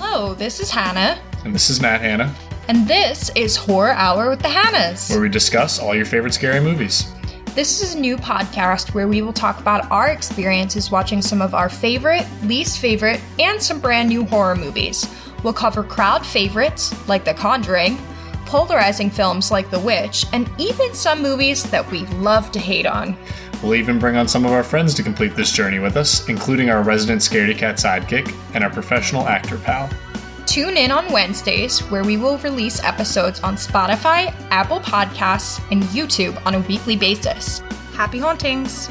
Hello, this is Hannah, And this is Matt Hannah. and this is Horror Hour with the Hannahs. where we discuss all your favorite scary movies. This is a new podcast where we will talk about our experiences watching some of our favorite, least favorite, and some brand new horror movies. We'll cover crowd favorites, like The Conjuring, polarizing films like The Witch, and even some movies that we love to hate on. We'll even bring on some of our friends to complete this journey with us, including our resident Scaredy Cat sidekick and our professional actor pal. Tune in on Wednesdays, where we will release episodes on Spotify, Apple Podcasts, and YouTube on a weekly basis. Happy hauntings!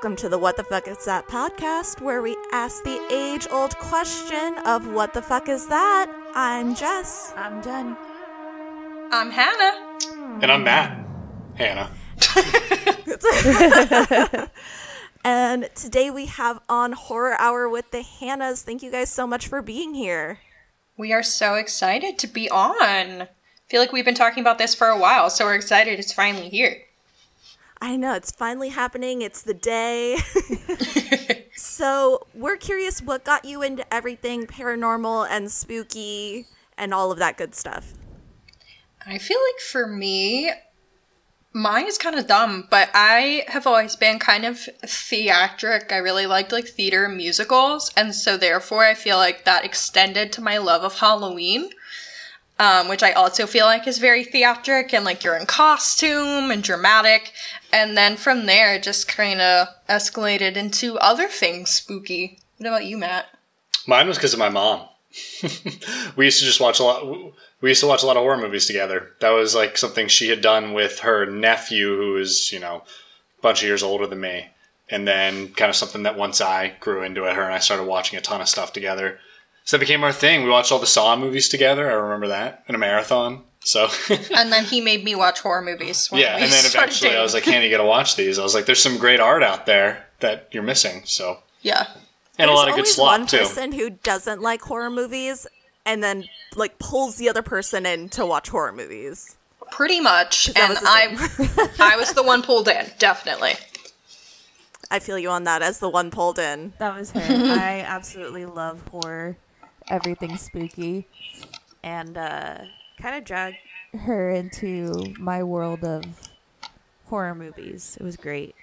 Welcome to the What the Fuck Is That podcast, where we ask the age old question of what the fuck is that? I'm Jess. I'm done. I'm Hannah. And I'm Matt Hannah. And today we have on Horror Hour with the Hannahs. Thank you guys so much for being here. We are so excited to be on. feel like we've been talking about this for a while, so we're excited it's finally here. I know, it's finally happening. It's the day. so, we're curious what got you into everything paranormal and spooky and all of that good stuff. I feel like for me, mine is kind of dumb, but I have always been kind of theatric. I really liked like theater and musicals, and so therefore I feel like that extended to my love of Halloween. Um, which I also feel like is very theatric and like you're in costume and dramatic. And then from there, it just kind of escalated into other things spooky. What about you, Matt? Mine was because of my mom. we used to just watch a lot. We used to watch a lot of horror movies together. That was like something she had done with her nephew, who is you know a bunch of years older than me, and then kind of something that once I grew into it, her and I started watching a ton of stuff together. So that became our thing. We watched all the Saw movies together. I remember that in a marathon. So And then he made me watch horror movies. When yeah, we and then started eventually I was like, "Hannah, you got to watch these." I was like, "There's some great art out there that you're missing." So yeah. and a lot of good always slop one too. person who doesn't like horror movies and then like pulls the other person in to watch horror movies. Pretty much. And I I was the one pulled in, definitely. I feel you on that as the one pulled in. That was her. I absolutely love horror, everything spooky, and uh, kind of dragged her into my world of horror movies. It was great.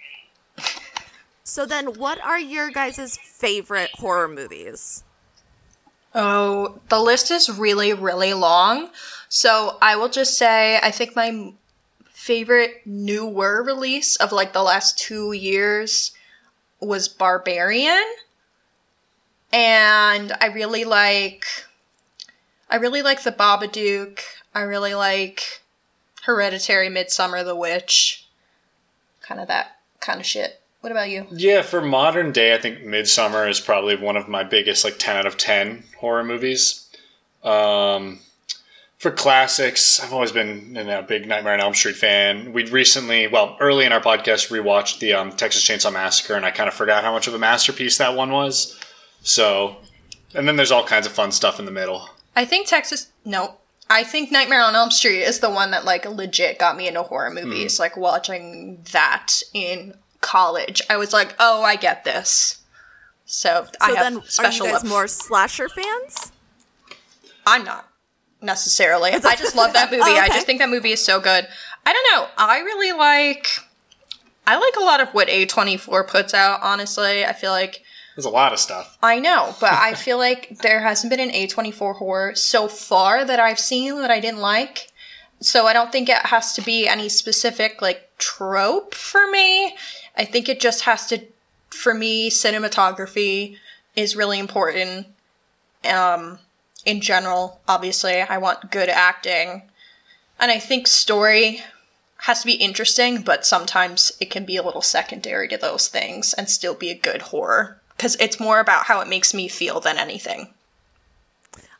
So then what are your guys' favorite horror movies? Oh, the list is really, really long. So I will just say I think my favorite newer release of like the last two years was Barbarian. And I really like I really like the Babadook. I really like Hereditary Midsommar the Witch. Kind of that kind of shit. What about you? Yeah, for modern day, I think Midsommar is probably one of my biggest, like, 10 out of 10 horror movies. Um, for classics, I've always been a big Nightmare on Elm Street fan. We recently, well, early in our podcast, rewatched the um, Texas Chainsaw Massacre, and I kind of forgot how much of a masterpiece that one was. So, and then there's all kinds of fun stuff in the middle. I think Texas. No, I think Nightmare on Elm Street is the one that like legit got me into horror movies. Mm. Like watching that in college, I was like, oh, I get this. So, I So have then are you special guys love. more slasher fans? I'm not necessarily. I just love that oh, movie. Oh, I just think that movie is so good. I don't know. I really like. I like a lot of what A24 puts out, honestly. I feel like There's a lot of stuff. I know, but I feel like there hasn't been an A24 horror so far that I've seen that I didn't like. So I don't think it has to be any specific like trope for me. I think it just has to for me cinematography is really important Um, in general, obviously, I want good acting. And I think story has to be interesting, but sometimes it can be a little secondary to those things and still be a good horror. Because it's more about how it makes me feel than anything.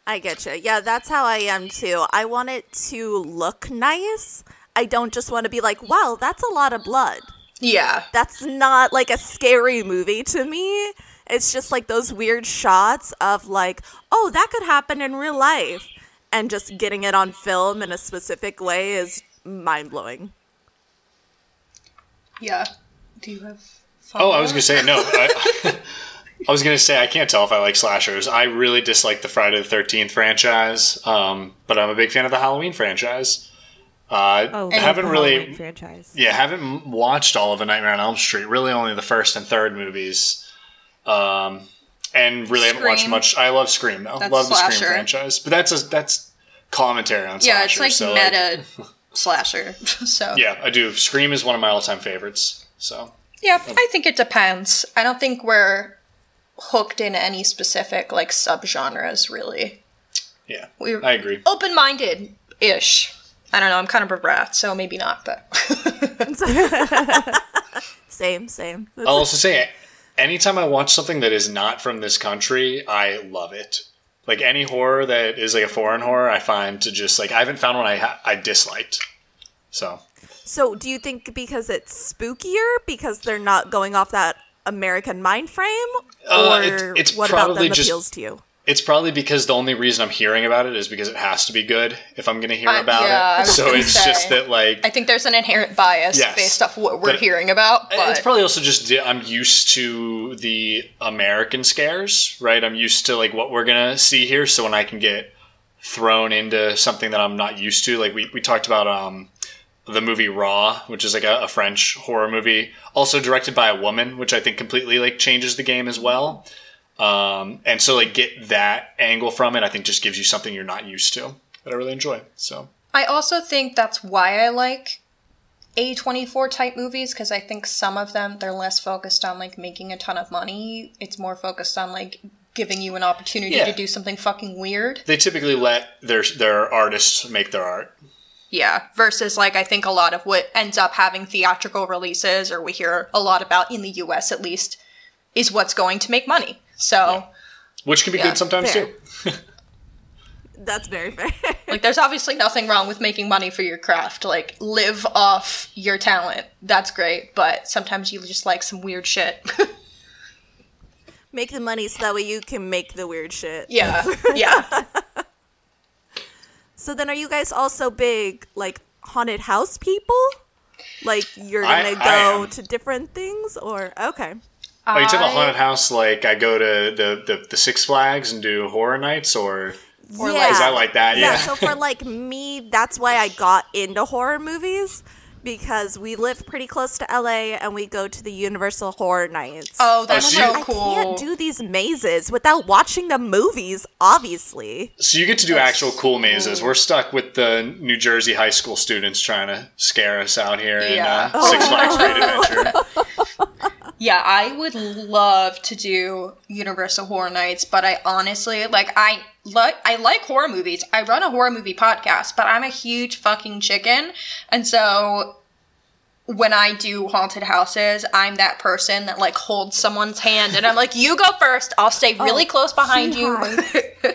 I get you. Yeah, that's how I am too. I want it to look nice. I don't just want to be like, wow, that's a lot of blood. Yeah. That's not like a scary movie to me. It's just like those weird shots of like, oh, that could happen in real life. And just getting it on film in a specific way is mind blowing. Yeah. Do you have. Oh, I was gonna say no. I, I was gonna say I can't tell if I like slashers. I really dislike the Friday the Thirteenth franchise, um, but I'm a big fan of the Halloween franchise. Uh, Oh, I haven't really, franchise. yeah, haven't watched all of A Nightmare on Elm Street. Really, only the first and third movies, um, and really haven't watched much. I love Scream though. That's love the slasher. Scream franchise, but that's a, that's commentary on Yeah, it's slashers. like so, like, meta slasher. so. yeah, I do. Scream is one of my all-time favorites. So Yeah, oh. I think it depends. I don't think we're hooked in any specific like subgenres really. yeah, We're I agree. open minded ish. I don't know, I'm kind of a rat, so maybe not, but Same, same. I'll also say, anytime I watch something that is not from this country, I love it. Like any horror that is like a foreign horror, I find to just like I haven't found one I ha- I disliked. So So, do you think because it's spookier because they're not going off that American mind frame, Uh, or it- it's what about them just- appeals to you? it's probably because the only reason I'm hearing about it is because it has to be good if I'm going to hear Uh, about yeah, it. So it's say. just that like I think there's an inherent bias Yes. based off what we're hearing about. But it's probably also just I'm used to the American scares, right? I'm used to like what we're gonna see here. So when I can get thrown into something that I'm not used to, like we, we talked about um, the movie Raw, which is like a, a French horror movie, also directed by a woman, which I think completely like changes the game as well. Um, and so like get that angle from it, I think just gives you something you're not used to that I really enjoy. So I also think that's why I like A24 type movies because I think some of them they're less focused on like making a ton of money. It's more focused on like giving you an opportunity Yeah. to do something fucking weird. they typically let their their artists make their art. Yeah, versus like I think a lot of what ends up having theatrical releases or we hear a lot about in the US at least is what's going to make money. So, Which can be Yeah, good sometimes fair. too. That's very fair. like there's obviously nothing wrong with making money for your craft. Like live off your talent. That's great, but sometimes you just like some weird shit. make the money so that way you can make the weird shit. yeah. Yeah. So then, are you guys also big like haunted house people? Like you're gonna I go am. to different things, or okay? Oh, you talk about I- haunted house like I go to the, the, the Six Flags and do horror nights, or Or yeah. like- I like that? yeah. Yeah. So for like me, that's why I got into horror movies because we live pretty close to LA and we go to the Universal Horror Nights. Oh, that's so cool. you- I can't do these mazes without watching the movies, obviously. so you get to do actual cool mazes. We're stuck with the New Jersey high school students trying to scare us out here Yeah. in uh, Six Flags Great Adventure. Yeah, I would love to do Universal Horror Nights, but I honestly like I like I like horror movies. I run a horror movie podcast, but I'm a huge fucking chicken, and so when I do haunted houses, I'm that person that like holds someone's hand and I'm like, "You go first. I'll stay oh, really Oh, close behind you."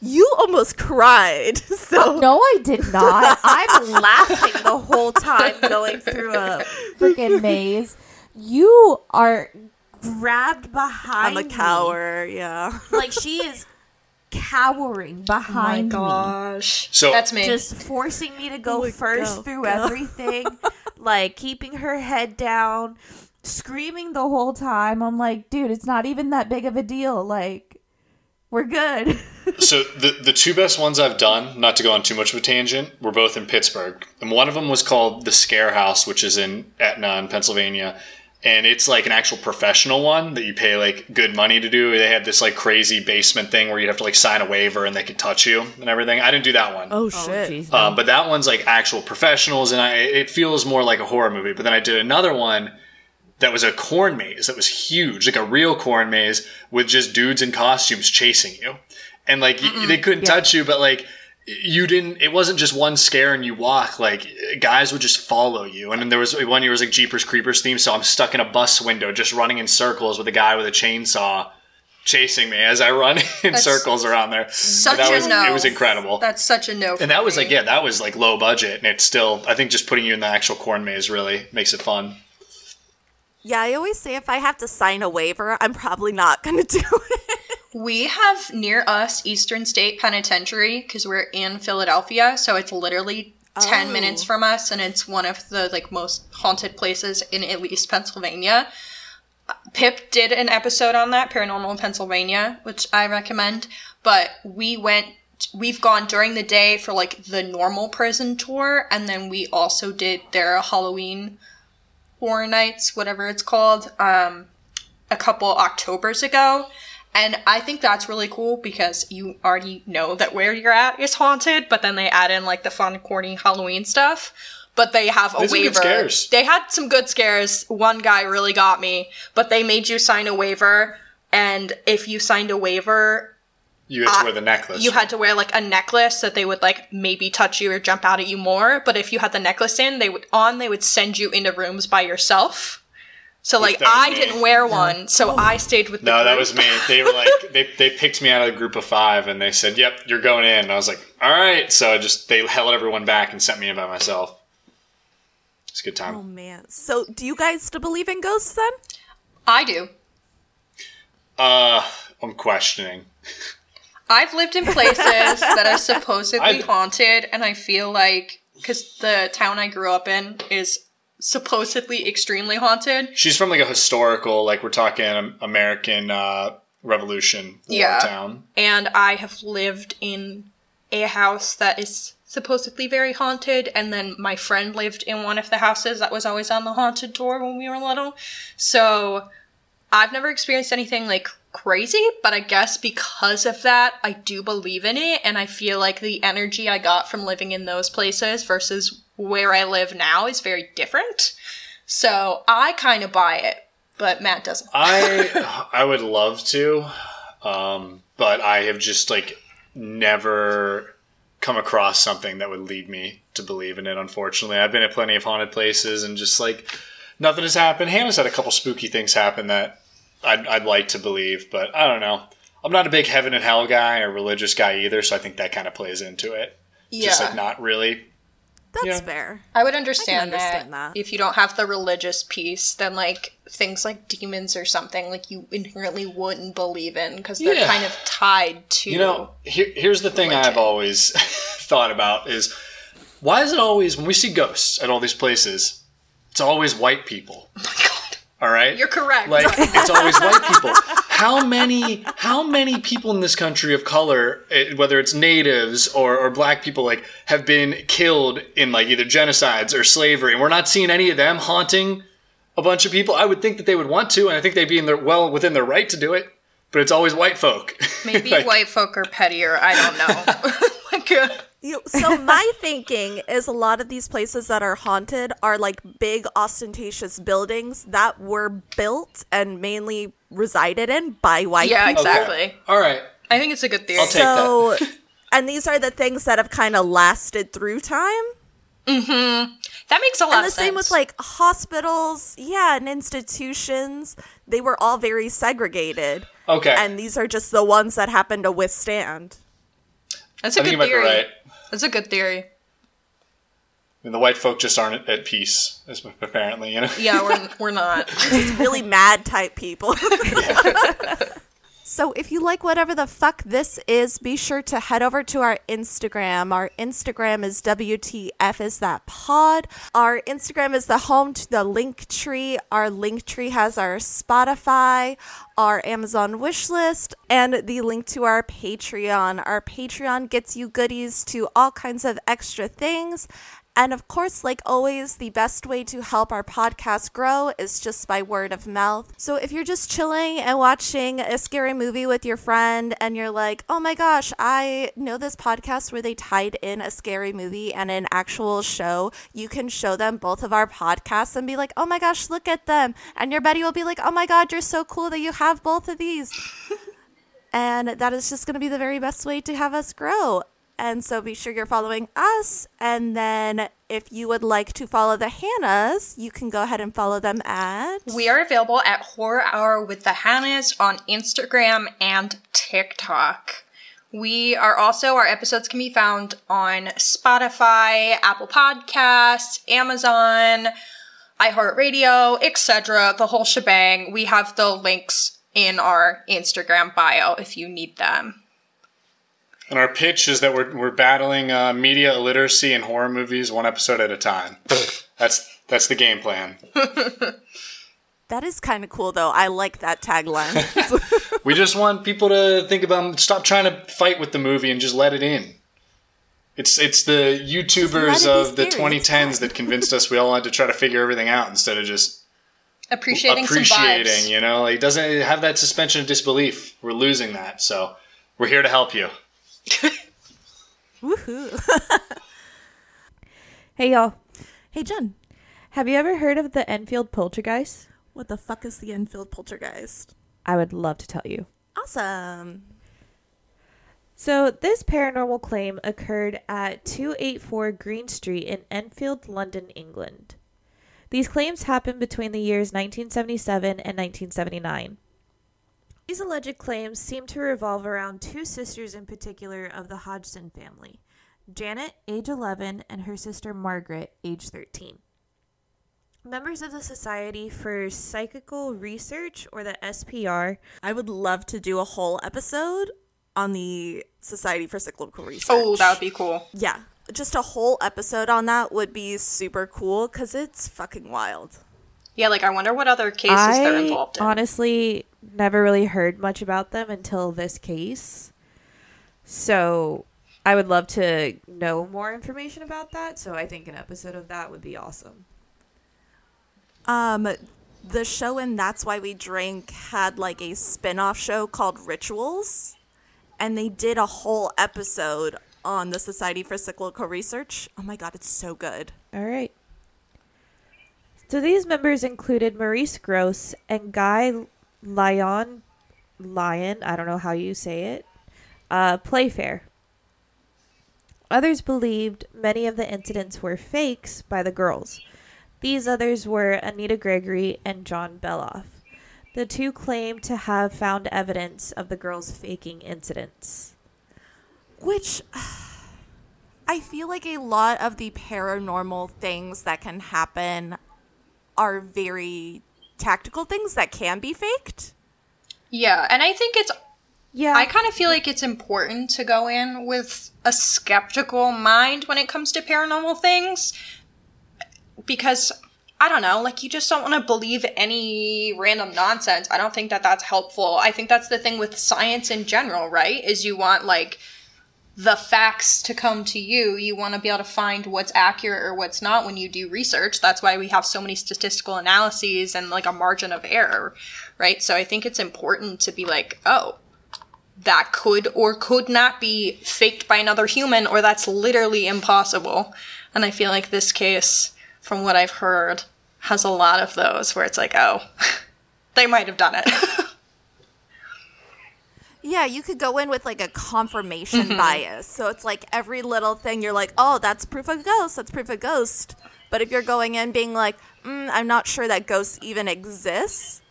You almost cried. So oh, No, I did not. I'm laughing the whole time going through a freaking maze. You are grabbed behind I'm a me. coward. Yeah. Like she is cowering behind me. gosh, So- that's me. Just forcing me to go oh Like, first go, through go. everything. like keeping her head down, screaming the whole time. I'm like, dude, it's not even that big of a deal. Like, we're good. so the the two best ones I've done, not to go on too much of a tangent, were both in Pittsburgh, and one of them was called the Scare House, which is in Etna in Pennsylvania. And it's like an actual professional one that you pay like good money to do. They had this like crazy basement thing where you'd have to like sign a waiver and they could touch you and everything. I didn't do that one. Oh shit. Um, but that one's like actual professionals, and I, it feels more like a horror movie. But then I did another one that was a corn maze that was huge, like a real corn maze with just dudes in costumes chasing you. And like y they couldn't touch you, but like you didn't it wasn't just one scare and you walk like guys would just follow you and then there was one year was like jeepers creepers theme so i'm stuck in a bus window just running in circles with a guy with a chainsaw chasing me as i run in That's circles around there Such that a was no. it was incredible That's such a no. and that was me. like yeah that was like low budget and it's still i think just putting you in the actual corn maze really makes it fun Yeah, I always say if I have to sign a waiver, I'm probably not going to do it. We have near us Eastern State Penitentiary because we're in Philadelphia, so it's literally ten Oh. minutes from us, and it's one of the like most haunted places in at least Pennsylvania. Pip did an episode on that, Paranormal in Pennsylvania, which I recommend. But we went, we've gone during the day for like the normal prison tour, and then we also did their Halloween Horror Nights, whatever it's called, um, a couple Octobers ago. And I think that's really cool because you already know that where you're at is haunted, but then they add in like the fun, corny Halloween stuff. But they have a There's waiver. scares. They had some good scares. One guy really got me, but they made you sign a waiver. And if you signed a waiver, you had to wear the necklace you had to wear like a necklace that they would like maybe touch you or jump out at you more. But if you had the necklace in, they would on they would send you into rooms by yourself. So like I me. didn't wear one, so I stayed with the no, that was me. They were like, they, they picked me out of the group of five and they said, yep, you're going in. And I was like, all right. So I just, they held everyone back and sent me in by myself. It's a good time. Oh man. So, do you guys still believe in ghosts then? I do. Uh, I'm questioning. I've lived in places that are supposedly I've- haunted, and I feel like because the town I grew up in is supposedly extremely haunted. She's from like a historical, like we're talking American uh, Revolution Yeah. town. and I have lived in a house that is supposedly very haunted, and then my friend lived in one of the houses that was always on the haunted tour when we were little. So I've never experienced anything like crazy, but I guess because of that, I do believe in it, and I feel like the energy I got from living in those places versus where I live now is very different. So I kind of buy it, but Matt doesn't. I I would love to, um, but I have just like never come across something that would lead me to believe in it. Unfortunately, I've been at plenty of haunted places and just like nothing has happened. Hannah's had a couple spooky things happen that I'd, I'd like to believe, but I don't know. I'm not a big heaven and hell guy or religious guy either, so I think that kind of plays into it. Yeah. Just like not really. That's Yeah. fair. I would understand, understand that. that. If you don't have the religious piece, then like things like demons or something like you inherently wouldn't believe in because they're Yeah. kind of tied to. You know, here, here's the thing Religion. I've always thought about is why is it always when we see ghosts at all these places, it's always white people. oh my god, All right, you're correct. like it's always white people. How many how many people in this country of color, eh, whether it's natives or, or black people, like have been killed in like either genocides or slavery, and we're not seeing any of them haunting a bunch of people. I would think that they would want to, and I think they'd be in their well within their right to do it. But it's always white folk. Maybe Like, white folk are pettier. I don't know. like, uh, You, so my thinking is a lot of these places that are haunted are like big ostentatious buildings that were built and mainly resided in by white yeah, people. exactly. Okay. All right. I think it's a good theory. I'll take So, and these are the things that have kind of lasted through time. Mm-hmm. that makes a lot And the same with like hospitals, yeah, and institutions. They were all very segregated. Okay. And these are just the ones that happen to withstand. That's a I think good you might be theory. right. That's a good theory. I mean, the white folk just aren't at peace, apparently. You know. Yeah, we're we're not. really mad type people. so if you like whatever the fuck this is, be sure to head over to our Instagram. Our Instagram is WTF is that pod. Our Instagram is the home to the link tree. Our link tree has our Spotify, our Amazon wish list, and the link to our Patreon. Our Patreon gets you goodies to all kinds of extra things And of course, like always, the best way to help our podcast grow is just by word of mouth. So if you're just chilling and watching a scary movie with your friend and you're like, oh my gosh, I know this podcast where they tied in a scary movie and an actual show, you can show them both of our podcasts and be like, oh my gosh, look at them. And your buddy will be like, oh my God, you're so cool that you have both of these. and that is just going to be the very best way to have us grow. And so be sure you're following us. And then if you would like to follow the Hannahs, you can go ahead and follow them at. We are available at Horror Hour with the Hannahs on Instagram and TikTok. We are also, our episodes can be found on Spotify, Apple Podcasts, Amazon, iHeartRadio, etc. The whole shebang. We have the links in our Instagram bio if you need them. And our pitch is that we're, we're battling uh, media illiteracy in horror movies one episode at a time. that's that's the game plan. That is kind of cool, though. I like that tagline. We just want people to think about stop trying to fight with the movie and just let it in. It's it's the YouTubers let it be of the scary, 2010s that convinced us we all had to try to figure everything out instead of just Appreciating, some appreciating. vibes. You know, like, it doesn't have that suspension of disbelief. We're losing that, so we're here to help you. Woohoo. Hey y'all, hey, Jen. have you ever heard of the Enfield Poltergeist? What the fuck is the Enfield Poltergeist? I would love to tell you. Awesome. So, this paranormal claim occurred at 284 Green Street in Enfield, London, England. These claims happened between the years 1977 and 1979. These alleged claims seem to revolve around two sisters in particular of the Hodgson family Janet, age 11, and her sister Margaret, age 13. Members of the Society for Psychical Research, or the SPR, I would love to do a whole episode on the Society for Psychical Research. Oh, that would be cool. Yeah, just a whole episode on that would be super cool because it's fucking wild. Yeah, like I wonder what other cases they're involved in. honestly never really heard much about them until this case. So I would love to know more information about that. So I think an episode of that would be awesome. Um, the show and That's Why We Drink had like a spin off show called Rituals, and they did a whole episode on the Society for Psychical Research. Oh my god, it's so good. All right. So these members included Maurice Grosse and Guy Lyon, Lyon, I don't know how you say it, uh, Playfair. Others believed many of the incidents were fakes by the girls. These others were Anita Gregory and John Beloff. The two claimed to have found evidence of the girls faking incidents. Which I feel like a lot of the paranormal things that can happen are very tactical things that can be faked. Yeah, and I think it's Yeah, I kind of feel like it's important to go in with a skeptical mind when it comes to paranormal things because I don't know, like you just don't want to believe any random nonsense. I don't think that that's helpful. I think that's the thing with science in general, right? Is you want like the facts to come to you. You want to be able to find what's accurate or what's not when you do research. That's why we have so many statistical analyses and like a margin of error, right? So I think it's important to be like, oh, that could or could not be faked by another human, or that's literally impossible. And I feel like this case, from what I've heard, has a lot of those where it's like, oh, they might have done it. Yeah, you could go in with like a confirmation bias. So it's like every little thing you're like, oh, that's proof of ghost. That's proof of ghost. But if you're going in being like, mm, I'm not sure that ghosts even exists,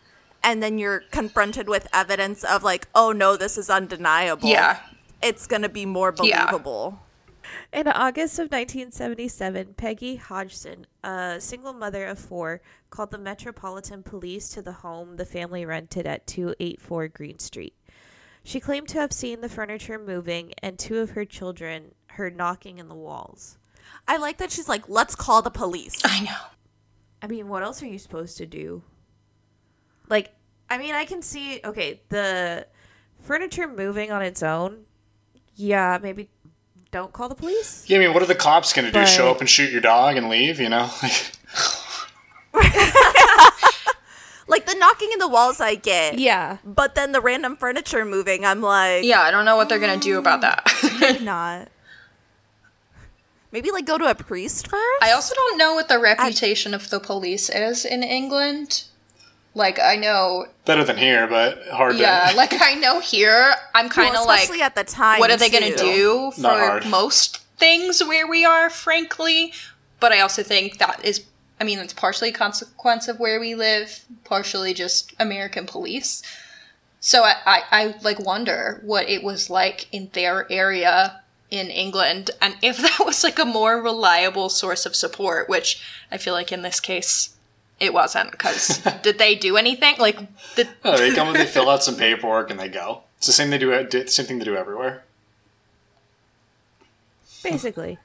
and then you're confronted with evidence of like, oh no, this is undeniable. yeah. It's gonna be more Yeah. believable. In August of 1977, Peggy Hodgson, a single mother of four, called the Metropolitan Police to the home the family rented at 284 Green Street. She claimed to have seen the furniture moving and two of her children heard knocking in the walls. I like that she's like, let's call the police. I know. I mean, what else are you supposed to do? Like, I mean, I can see, okay, the furniture moving on its own, yeah, maybe don't call the police. Yeah, I mean, what are the cops going to do? But- Show up and shoot your dog and leave? You know? Like the knocking in the walls, I get. Yeah. But then the random furniture moving, I'm like, Yeah, I don't know what they're gonna do about that. Mm, not. Maybe like go to a priest first. I also don't know what the reputation of the police is in England. Like I know, Better than here, but hard yeah, to. like I know here, I'm kind of Well, like, especially at the time. what are they gonna do for most things where we are, frankly? But I also think that is, I mean, it's partially a consequence of where we live, partially just American police. So I, I, I like wonder what it was like in their area in England, and if that was like a more reliable source of support, which I feel like in this case it wasn't. Because did they do anything? Like, did, No, oh, they come and they fill out some paperwork and they go. It's the same they do. Same thing they do everywhere. Basically.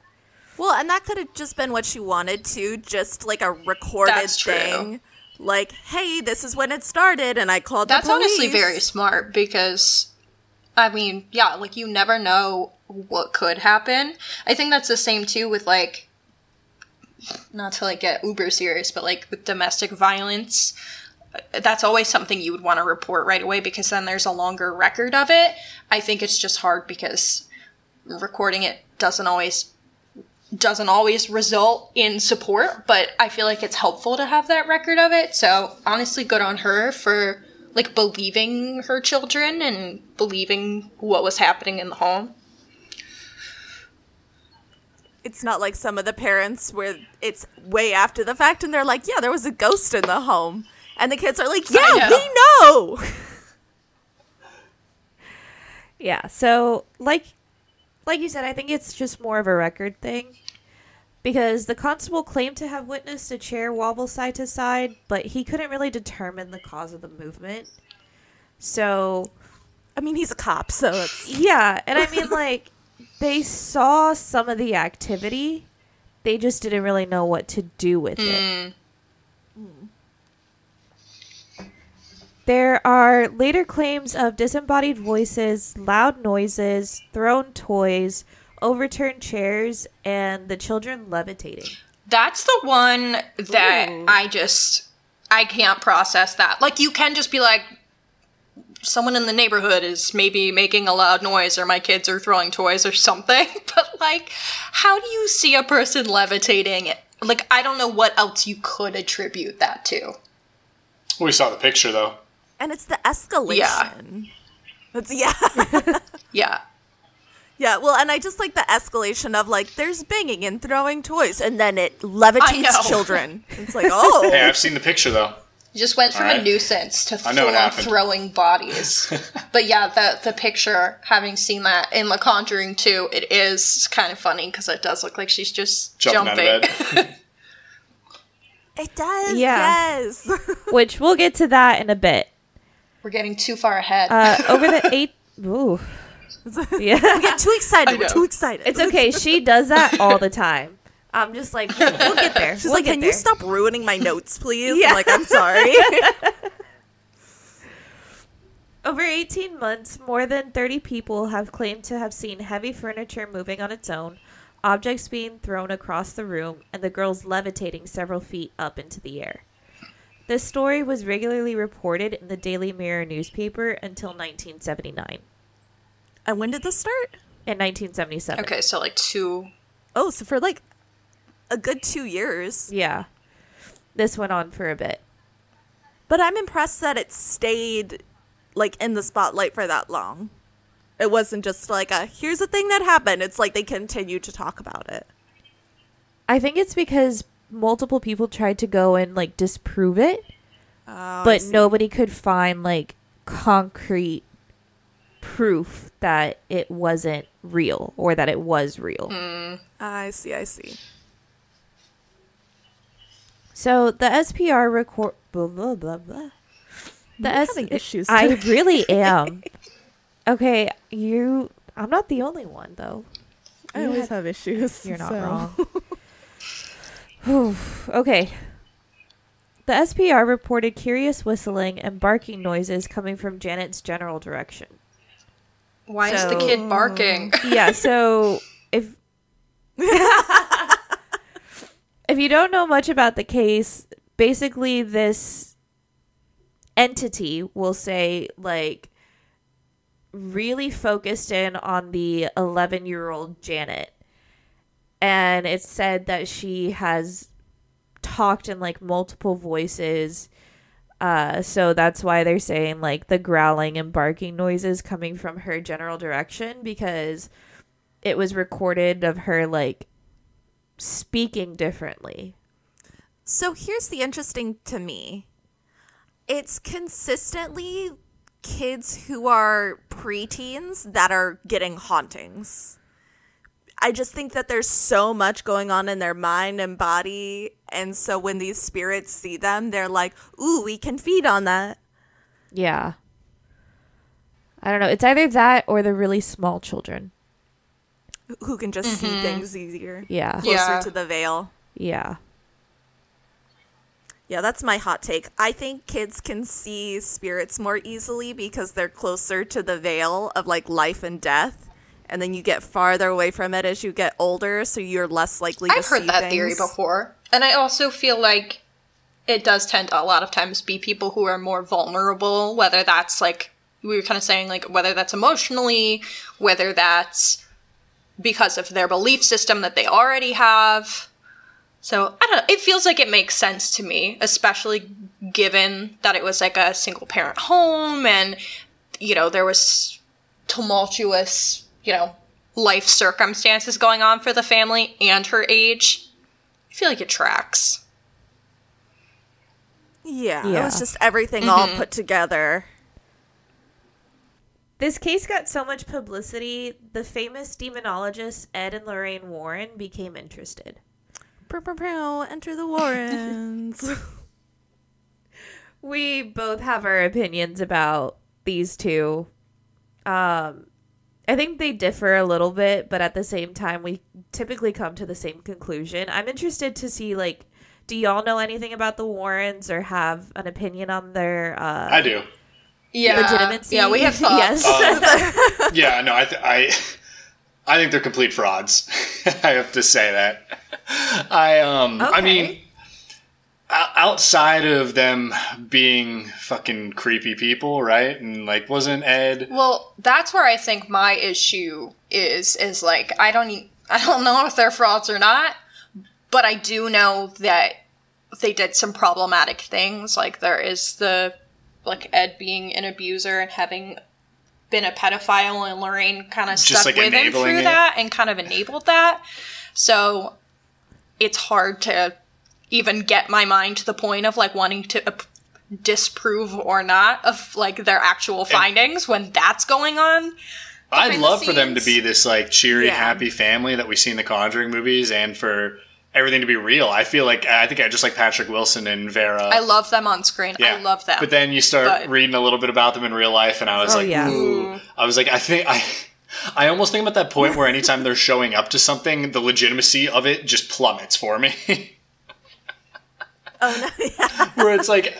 Well, and that could have just been what she wanted to, just like a recorded thing. Like, hey, this is when it started, and I called That's the police. That's honestly very smart because, I mean, yeah, like you never know what could happen. I think that's the same too with like, not to like get uber serious, but like with domestic violence. Uh, that's always something you would want to report right away because then there's a longer record of it. I think it's just hard because recording it doesn't always doesn't always result in support, but I feel like it's helpful to have that record of it. So honestly, good on her for like believing her children and believing what was happening in the home. It's not like some of the parents where it's way after the fact, and they're like, yeah, there was a ghost in the home. And the kids are like, yeah, I we know. Yeah. So like like you said, I think it's just more of a record thing. Because the constable claimed to have witnessed a chair wobble side to side, but he couldn't really determine the cause of the movement. So I mean, he's a cop, so it's. Yeah, and I mean like they saw some of the activity. They just didn't really know what to do with it. Hmm. There are later claims of disembodied voices, loud noises, thrown toys, overturned chairs, and the children levitating. That's the one that Ooh. I just I can't process that. Like you can just be like someone in the neighborhood is maybe making a loud noise or my kids are throwing toys or something, but like how do you see a person levitating? Like I don't know what else you could attribute that to. We saw the picture though. And it's the escalation. It's, yeah. Yeah. Yeah, well, and I just like the escalation of like, there's banging and throwing toys, and then it levitates children. It's like, oh. Hey, I've seen the picture though. You just went from a nuisance to I know what full on throwing bodies. but yeah, the the picture, having seen that in The Conjuring 2, it is kind of funny because it does look like she's just Jumping, jumping. out of bed. It does, Yeah. yes. Which we'll get to that in a bit. We're getting too far ahead. Uh, over the eight. Ooh. Yeah. Get too excited. We're too excited. It's okay. She does that all the time. I'm just like, we'll get there. She's we'll like, can there. you stop ruining my notes, please? Yeah. I'm like, I'm sorry. Over 18 months, more than 30 people have claimed to have seen heavy furniture moving on its own, objects being thrown across the room, and the girls levitating several feet up into the air. This story was regularly reported in the Daily Mirror newspaper until 1979. And when did this start? In 1977. okay, so like two. Oh, so for like a good two years. Yeah. This went on for a bit. But I'm impressed that it stayed like in the spotlight for that long. It wasn't just like a here's a thing that happened. It's like they continued to talk about it. I think it's because multiple people tried to go and like disprove it, Oh, but nobody could find like concrete proof that it wasn't real or that it was real. Mm, I see, I see. So the SPR record blah blah blah blah. The You're S- having issues I really am. okay, you. I'm not the only one though. I You always had- have issues. You're not so. wrong. Okay. The SPR reported curious whistling and barking noises coming from Janet's general direction. Why is the kid barking? Mm. Yeah, so if if you don't know much about the case, basically this entity will say like really focused in on the 11 year old Janet. And it's said that she has talked in like multiple voices. Uh, so that's why they're saying like the growling and barking noises coming from her general direction because it was recorded of her like speaking differently. So here's the interesting to me. It's consistently kids who are preteens that are getting hauntings. I just think that there's so much going on in their mind and body. And so when these spirits see them, they're like, ooh, we can feed on that. Yeah. I don't know. It's either that or the really small children. Who can just see mm-hmm. things easier. Yeah. Closer Yeah. to the veil. Yeah. Yeah, that's my hot take. I think kids can see spirits more easily because they're closer to the veil of like life and death. And then you get farther away from it as you get older, so you're less likely to I've heard that things. theory before. And I also feel like it does tend to a lot of times be people who are more vulnerable, whether that's like we were kind of saying like whether that's emotionally, whether that's because of their belief system that they already have. So I don't know. It feels like it makes sense to me, especially given that it was like a single parent home and you know there was tumultuous you know life circumstances going on for the family and her age. I feel like it tracks. Yeah, it was just everything all put together. This case got so much publicity, the famous demonologists Ed and Lorraine Warren became interested. Pew, pew, pew, Enter the Warrens. We both have our opinions about these two. Um, I think they differ a little bit, but at the same time, we typically come to the same conclusion. I'm interested to see, like, do y'all know anything about the Warrens or have an opinion on their uh, I do. Yeah. legitimacy? Yeah, we have thoughts. yes. Yeah, no, I, th- I, I think they're complete frauds. I have to say that. I, um, I Okay. mean, o- outside of them being fucking creepy people, right? And like, wasn't Ed? Well, that's where I think my issue is is like I don't I don't know if they're frauds or not, but I do know that they did some problematic things. Like there is the like Ed being an abuser and having been a pedophile and Lorraine kind of stuck like, with him through it. that and kind of enabled that. So it's hard to even get my mind to the point of like wanting to ap- disprove or not of like their actual findings when that's going on. I'd behind the love for them to be this like cheery, Yeah. happy family that we see in the Conjuring movies, and for everything to be real. I feel like I think I just like Patrick Wilson and Vera. I love them on screen. Yeah. I love them. But then you start But- reading a little bit about them in real life, and I was Oh, like, yeah. ooh. Mm. I was like, I think I. I almost think I'm at that point where anytime they're showing up to something, the legitimacy of it just plummets for me. oh no, yeah. where it's like,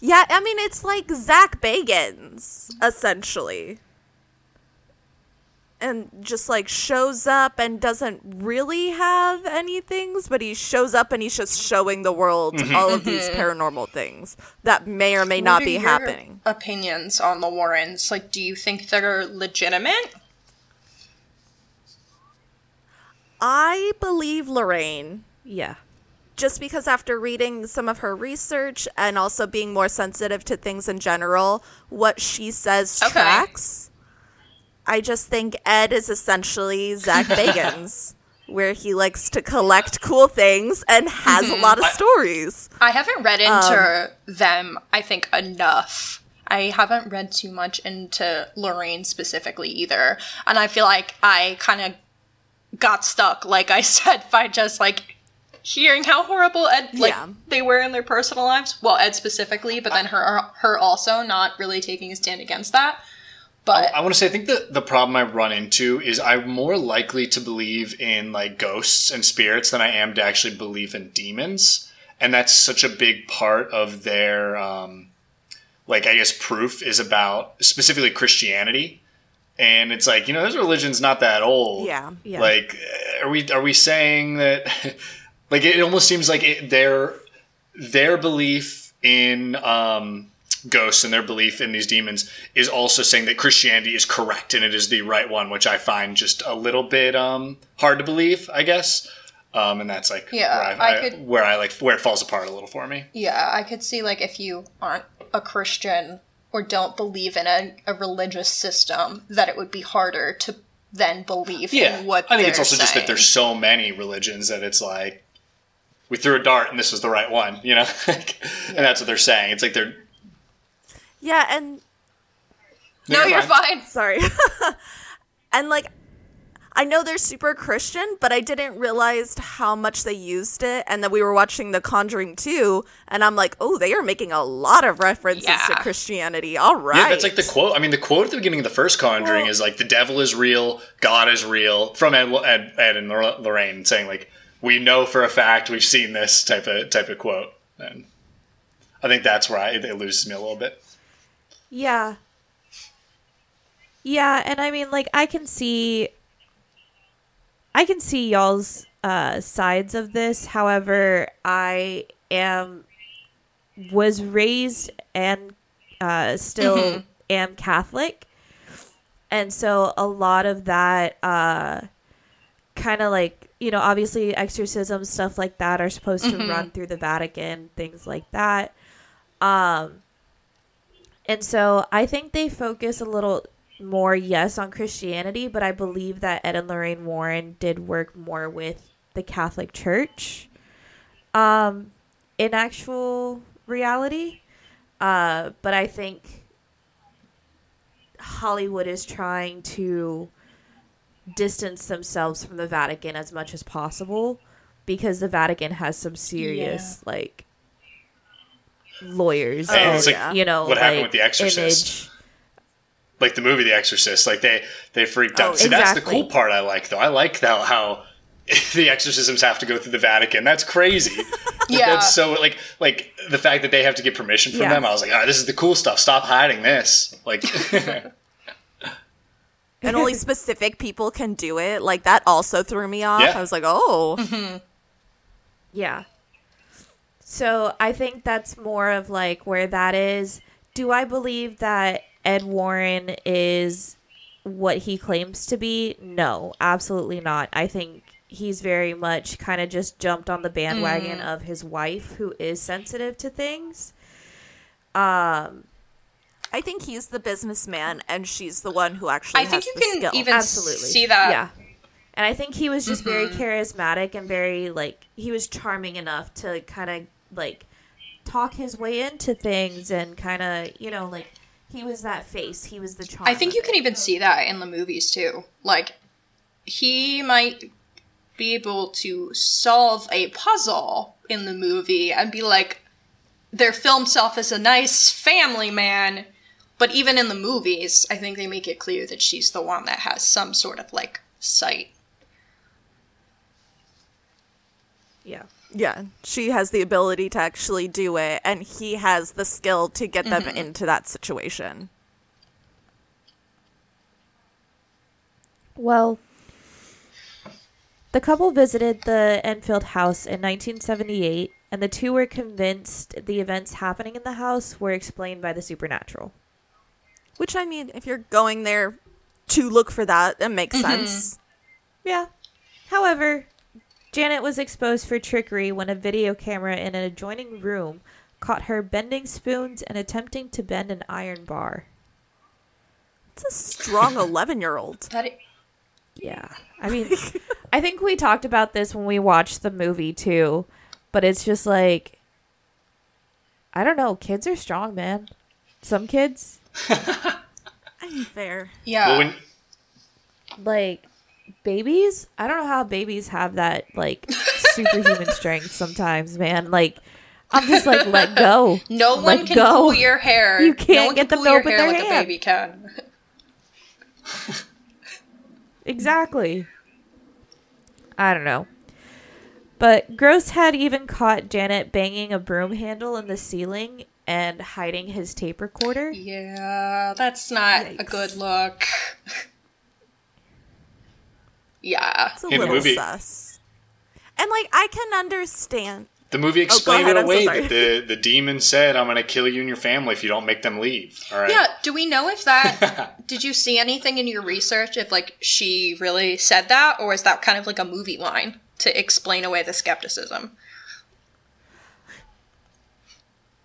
yeah, I mean it's like Zak Bagans essentially, and just like shows up and doesn't really have any things, but he shows up and he's just showing the world mm-hmm. all of these mm-hmm. paranormal things that may or may not What are be your happening. Opinions on the Warrens? Like, do you think they're legitimate? I believe Lorraine. yeah. Just because after reading some of her research and also being more sensitive to things in general, what she says Okay. tracks. I just think Ed is essentially Zak Bagans, where he likes to collect cool things and has a mm-hmm. lot of stories. I haven't read into um, them. I think enough. I haven't read too much into Lorraine specifically either, and I feel like I kind of got stuck, like I said, by just like hearing how horrible Ed like Yeah. they were in their personal lives. Well, Ed specifically, but then her her also not really taking a stand against that. But I want to say, I think the, the problem I run into is I'm more likely to believe in like ghosts and spirits than I am to actually believe in demons. And that's such a big part of their, um, like, I guess proof is about specifically Christianity. and it's like you know this religion's not that old. Yeah. Yeah. Like, are we are we saying that? Like, it almost seems like it, their their belief in um, ghosts and their belief in these demons is also saying that Christianity is correct and it is the right one, which I find just a little bit um, hard to believe. I guess. Um, and that's like Yeah, where I I, could- where I like where it falls apart a little for me. Yeah, I could see like if you aren't a Christian or don't believe in a, a religious system, that it would be harder to then believe Yeah, in what I think it's they're also just that there's so many religions that it's like we threw a dart and this was the right one, you know, and that's what they're saying. It's like they're Yeah, and No, you're fine. sorry. and like I know they're super Christian, but I didn't realize how much they used it. And then we were watching The Conjuring 2, and I'm like, oh, they are making a lot of references to Christianity. All right. Yeah, that's like the quote. I mean, the quote at the beginning of the first Conjuring Well- is like, "The devil is real, God is real," from Ed, Ed, Ed and Lorraine, saying like, "We know for a fact, we've seen this type of type of quote." And I think that's where I, it loses me a little bit. Yeah. Yeah, and I mean like I can see I can see y'all's uh sides of this. However, I am was raised and uh still am Catholic. And so a lot of that uh kind of like, you know, obviously exorcism stuff like that are supposed to run through the Vatican, things like that. Um and so I think they focus a little more, yes, on Christianity, but I believe that Ed and Lorraine Warren did work more with the Catholic Church um, in actual reality. Uh, but I think Hollywood is trying to distance themselves from the Vatican as much as possible because the Vatican has some serious, like, lawyers Hey, and, it's like you know, what happened like, with The Exorcist. image. Like the movie The Exorcist, like they they freaked out. Oh, See, that's the cool part I like, though. I like how how the exorcisms have to go through the Vatican. That's crazy. Yeah. That's so like like the fact that they have to get permission from Yeah. them. I was like, ah, this is the cool stuff. Stop hiding this. Like, and only specific people can do it. Like that also threw me off. Yeah. I was like, oh, Yeah. So I think that's more of like where that is. Do I believe that Ed Warren is what he claims to be? No, absolutely not. I think he's very much kind of just jumped on the bandwagon of his wife who is sensitive to things. Um I think he's the businessman and she's the one who actually I think has you the can skill. even absolutely see that. yeah and i think he was just very mm-hmm. charismatic and very like he was charming enough to kind of like talk his way into things and kind of you know like he was that face he was the charm I think of you can even see that in the movies too. Like, he might be able to solve a puzzle in the movie and be like, their film self is a nice family man. But even in the movies, I think they make it clear that she's the one that has some sort of like sight. yeah yeah, she has the ability to actually do it, and he has the skill to get them Mm-hmm. into that situation. well the couple visited the enfield house in 1978 and the two were convinced the events happening in the house were explained by the supernatural Which I mean, if you're going there to look for that, it makes Mm-hmm. sense. Yeah. However, Janet was exposed for trickery when a video camera in an adjoining room caught her bending spoons and attempting to bend an iron bar. It's a strong eleven-year-old. Yeah. I mean, I think we talked about this when we watched the movie too, but it's just like I don't know, kids are strong, man. Some kids I mean, fair. yeah. well, when, like babies i don't know how babies have that like superhuman strength sometimes man like i'm just like let go no one can go. pull your hair. You can't no one get can them pull to your open hair their like a hand. baby can. exactly i don't know but grosse had even caught janet banging a broom handle in the ceiling and hiding his tape recorder Yeah, that's not a good look. Yeah. It's a In little movie. sus. And like I can understand. The movie oh, explained ahead, it I'm so away. the the demon said, "I'm going to kill you and your family if you don't make them leave." All right. Yeah, do we know if that did you see anything in your research if like she really said that or is that kind of like a movie line to explain away the skepticism?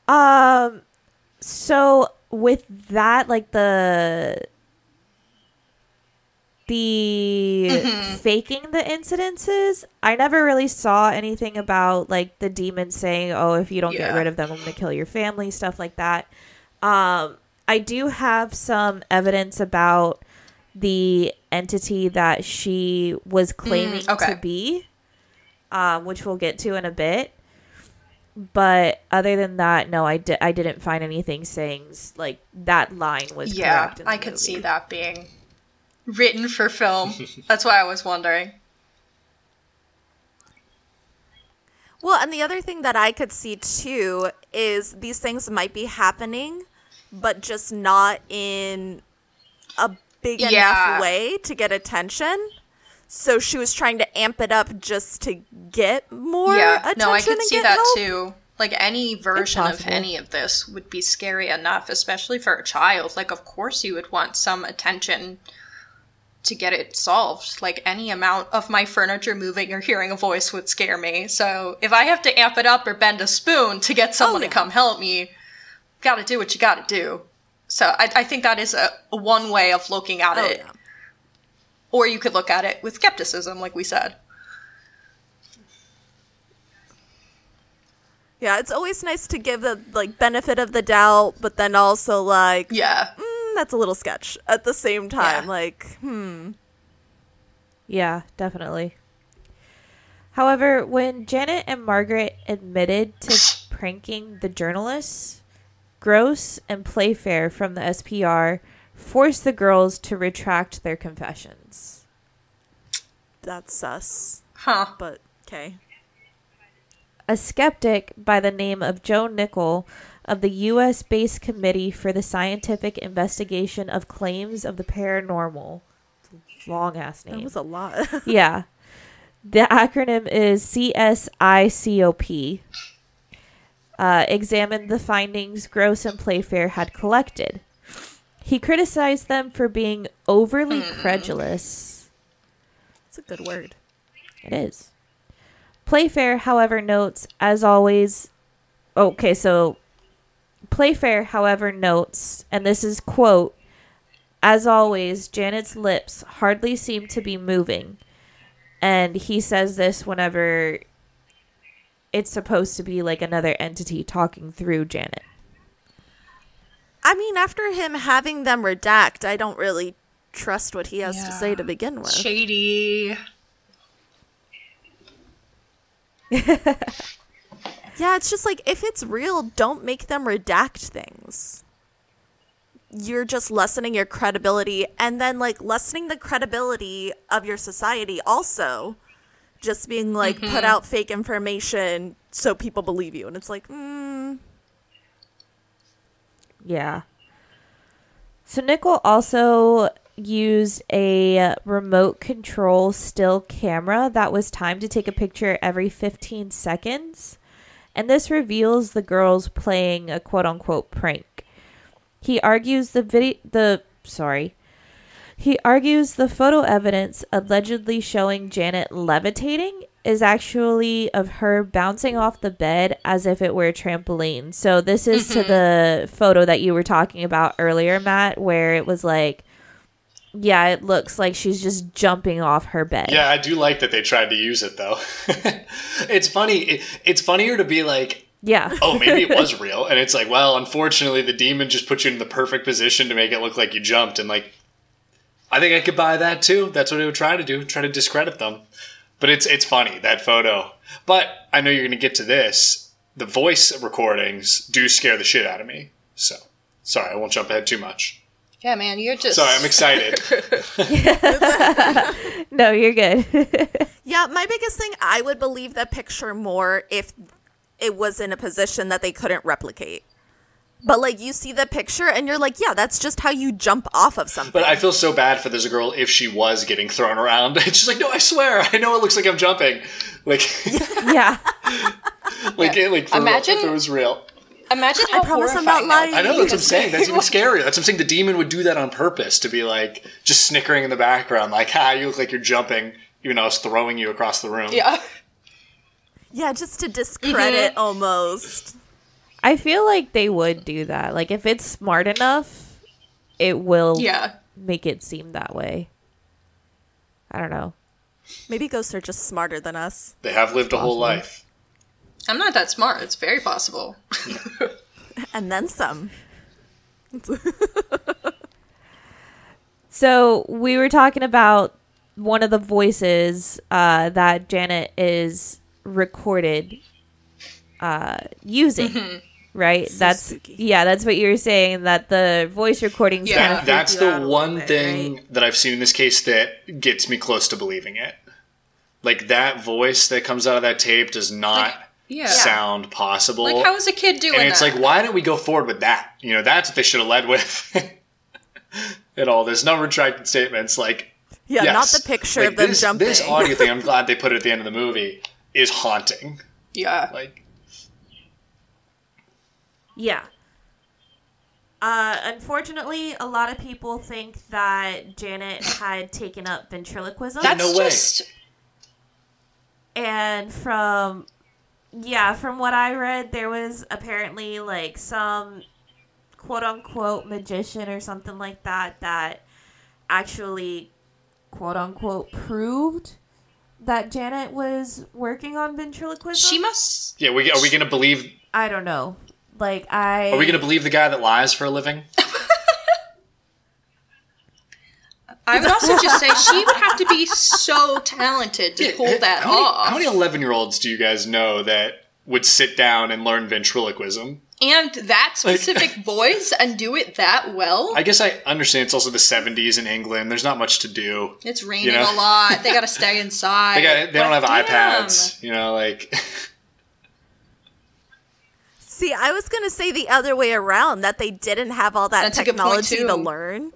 Um, so with that, like the the faking the incidences, I never really saw anything about like the demon saying, "Oh, if you don't get rid of them, I'm going to kill your family," stuff like that. Um, I do have some evidence about the entity that she was claiming okay. to be, um, which we'll get to in a bit but other than that no i, did. I didn't find anything saying like that line was Yeah, correct in the I could see that being written for film. That's why I was wondering. Well, and the other thing that I could see too is these things might be happening, but just not in a big Yeah. enough way to get attention. So she was trying to amp it up just to get more yeah, attention no, I could see that help. too. Like any version of any of this would be scary enough, especially for a child. Like, of course, you would want some attention to get it solved. Like, any amount of my furniture moving or hearing a voice would scare me. So, if I have to amp it up or bend a spoon to get oh, someone yeah. to come help me, gotta do what you gotta do. So, I, I think that is a, a one way of looking at Oh, it. yeah. Or you could look at it with skepticism, like we said. Yeah, it's always nice to give the like benefit of the doubt, but then also like Yeah. mm, that's a little sketch at the same time. Yeah. Like, hmm. yeah definitely however when janet and margaret admitted to pranking the journalists grosse and playfair from the spr forced the girls to retract their confessions That's sus. Huh. But okay. a skeptic by the name of Joe Nickell of the U.S. based Committee for the Scientific Investigation of Claims of the Paranormal. Long ass name. That was a lot. yeah. The acronym is CSICOP. Uh, examined the findings Grosse and Playfair had collected. He criticized them for being overly credulous. It's a good word. It is. Playfair, however, notes, as always. Okay, so Playfair, however, notes, and this is quote, as always, Janet's lips hardly seem to be moving. And he says this whenever it's supposed to be like another entity talking through Janet. I mean, after him having them redact, I don't really trust what he has to say to begin with. Shady. Yeah, it's just like if it's real, don't make them redact things. You're just lessening your credibility and then like lessening the credibility of your society also. Just being like put out fake information so people believe you. And it's like, mm, Yeah. So Nickell also used a remote control still camera that was timed to take a picture every 15 seconds. And this reveals the girls playing a quote unquote prank. He argues the video the sorry. He argues the photo evidence allegedly showing Janet levitating is actually of her bouncing off the bed as if it were a trampoline. So this is to mm-hmm. the photo that you were talking about earlier, Matt, where it was like yeah, it looks like she's just jumping off her bed. Yeah, I do like that they tried to use it though. it's funny. It, it's funnier to be like, Yeah. oh, maybe it was real, and it's like, well, unfortunately, the demon just put you in the perfect position to make it look like you jumped, and like, I think I could buy that too. That's what it would try to do, try to discredit them. But it's it's funny that photo. But I know you're going to get to this. The voice recordings do scare the shit out of me. So sorry, I won't jump ahead too much. Yeah, man, you're just. Sorry, I'm excited. No, you're good. Yeah, my biggest thing, I would believe the picture more if it was in a position that they couldn't replicate. But like you see the picture and you're like, yeah, that's just how you jump off of something. But I feel so bad for this girl if she was getting thrown around. And she's like, no, I swear, I know it looks like I'm jumping. Like, Yeah. like, it, like for Imagine- real, if it was real. Imagine how promise I'm not lying. I know that's what I'm saying. That's even scarier. That's what I'm saying. The demon would do that on purpose to be like just snickering in the background, like, "Ha, you look like you're jumping," even though I was throwing you across the room. Yeah. yeah, just to discredit almost. I feel like they would do that. Like if it's smart enough, it will Yeah. make it seem that way. I don't know. Maybe ghosts are just smarter than us. They have lived a whole life. I'm not that smart. It's very possible. And then some. So we were talking about one of the voices uh, that Janet is recorded uh, using, right? that's spooky. yeah, that's what you were saying. That the voice recordings Yeah. kind of That's you out a the one bit, thing right? that I've seen in this case that gets me close to believing it. Like that voice that comes out of that tape does not yeah. sound possible. Like, how is a kid doing and it's that? like, why don't we go forward with that? You know, that's what they should have led with. At all, there's no retracted statements. Like, Yeah, yes. not the picture Like, of them this, jumping. This audio thing, I'm glad they put it at the end of the movie, is haunting. yeah. Like, Yeah. Uh, unfortunately, a lot of people think that Janet had taken up ventriloquism. That's no way. just. and from yeah from what i read there was apparently like some quote unquote magician or something like that that actually quote unquote proved that janet was working on ventriloquism She must. yeah, we, are we going to believe? i don't know like i Are we going to believe the guy that lies for a living? I would also just say she would have to be so talented to pull that how many, off. How many 11 year olds do you guys know that would sit down and learn ventriloquism? and that specific voice and do it that well. I guess I understand it's also the 70s in England. There's not much to do. it's raining you know? a lot. They got to stay inside. They, got, they don't have damn. iPads, you know, like. See, I was gonna say the other way around that they didn't have all that That's a good point, technology too. to learn.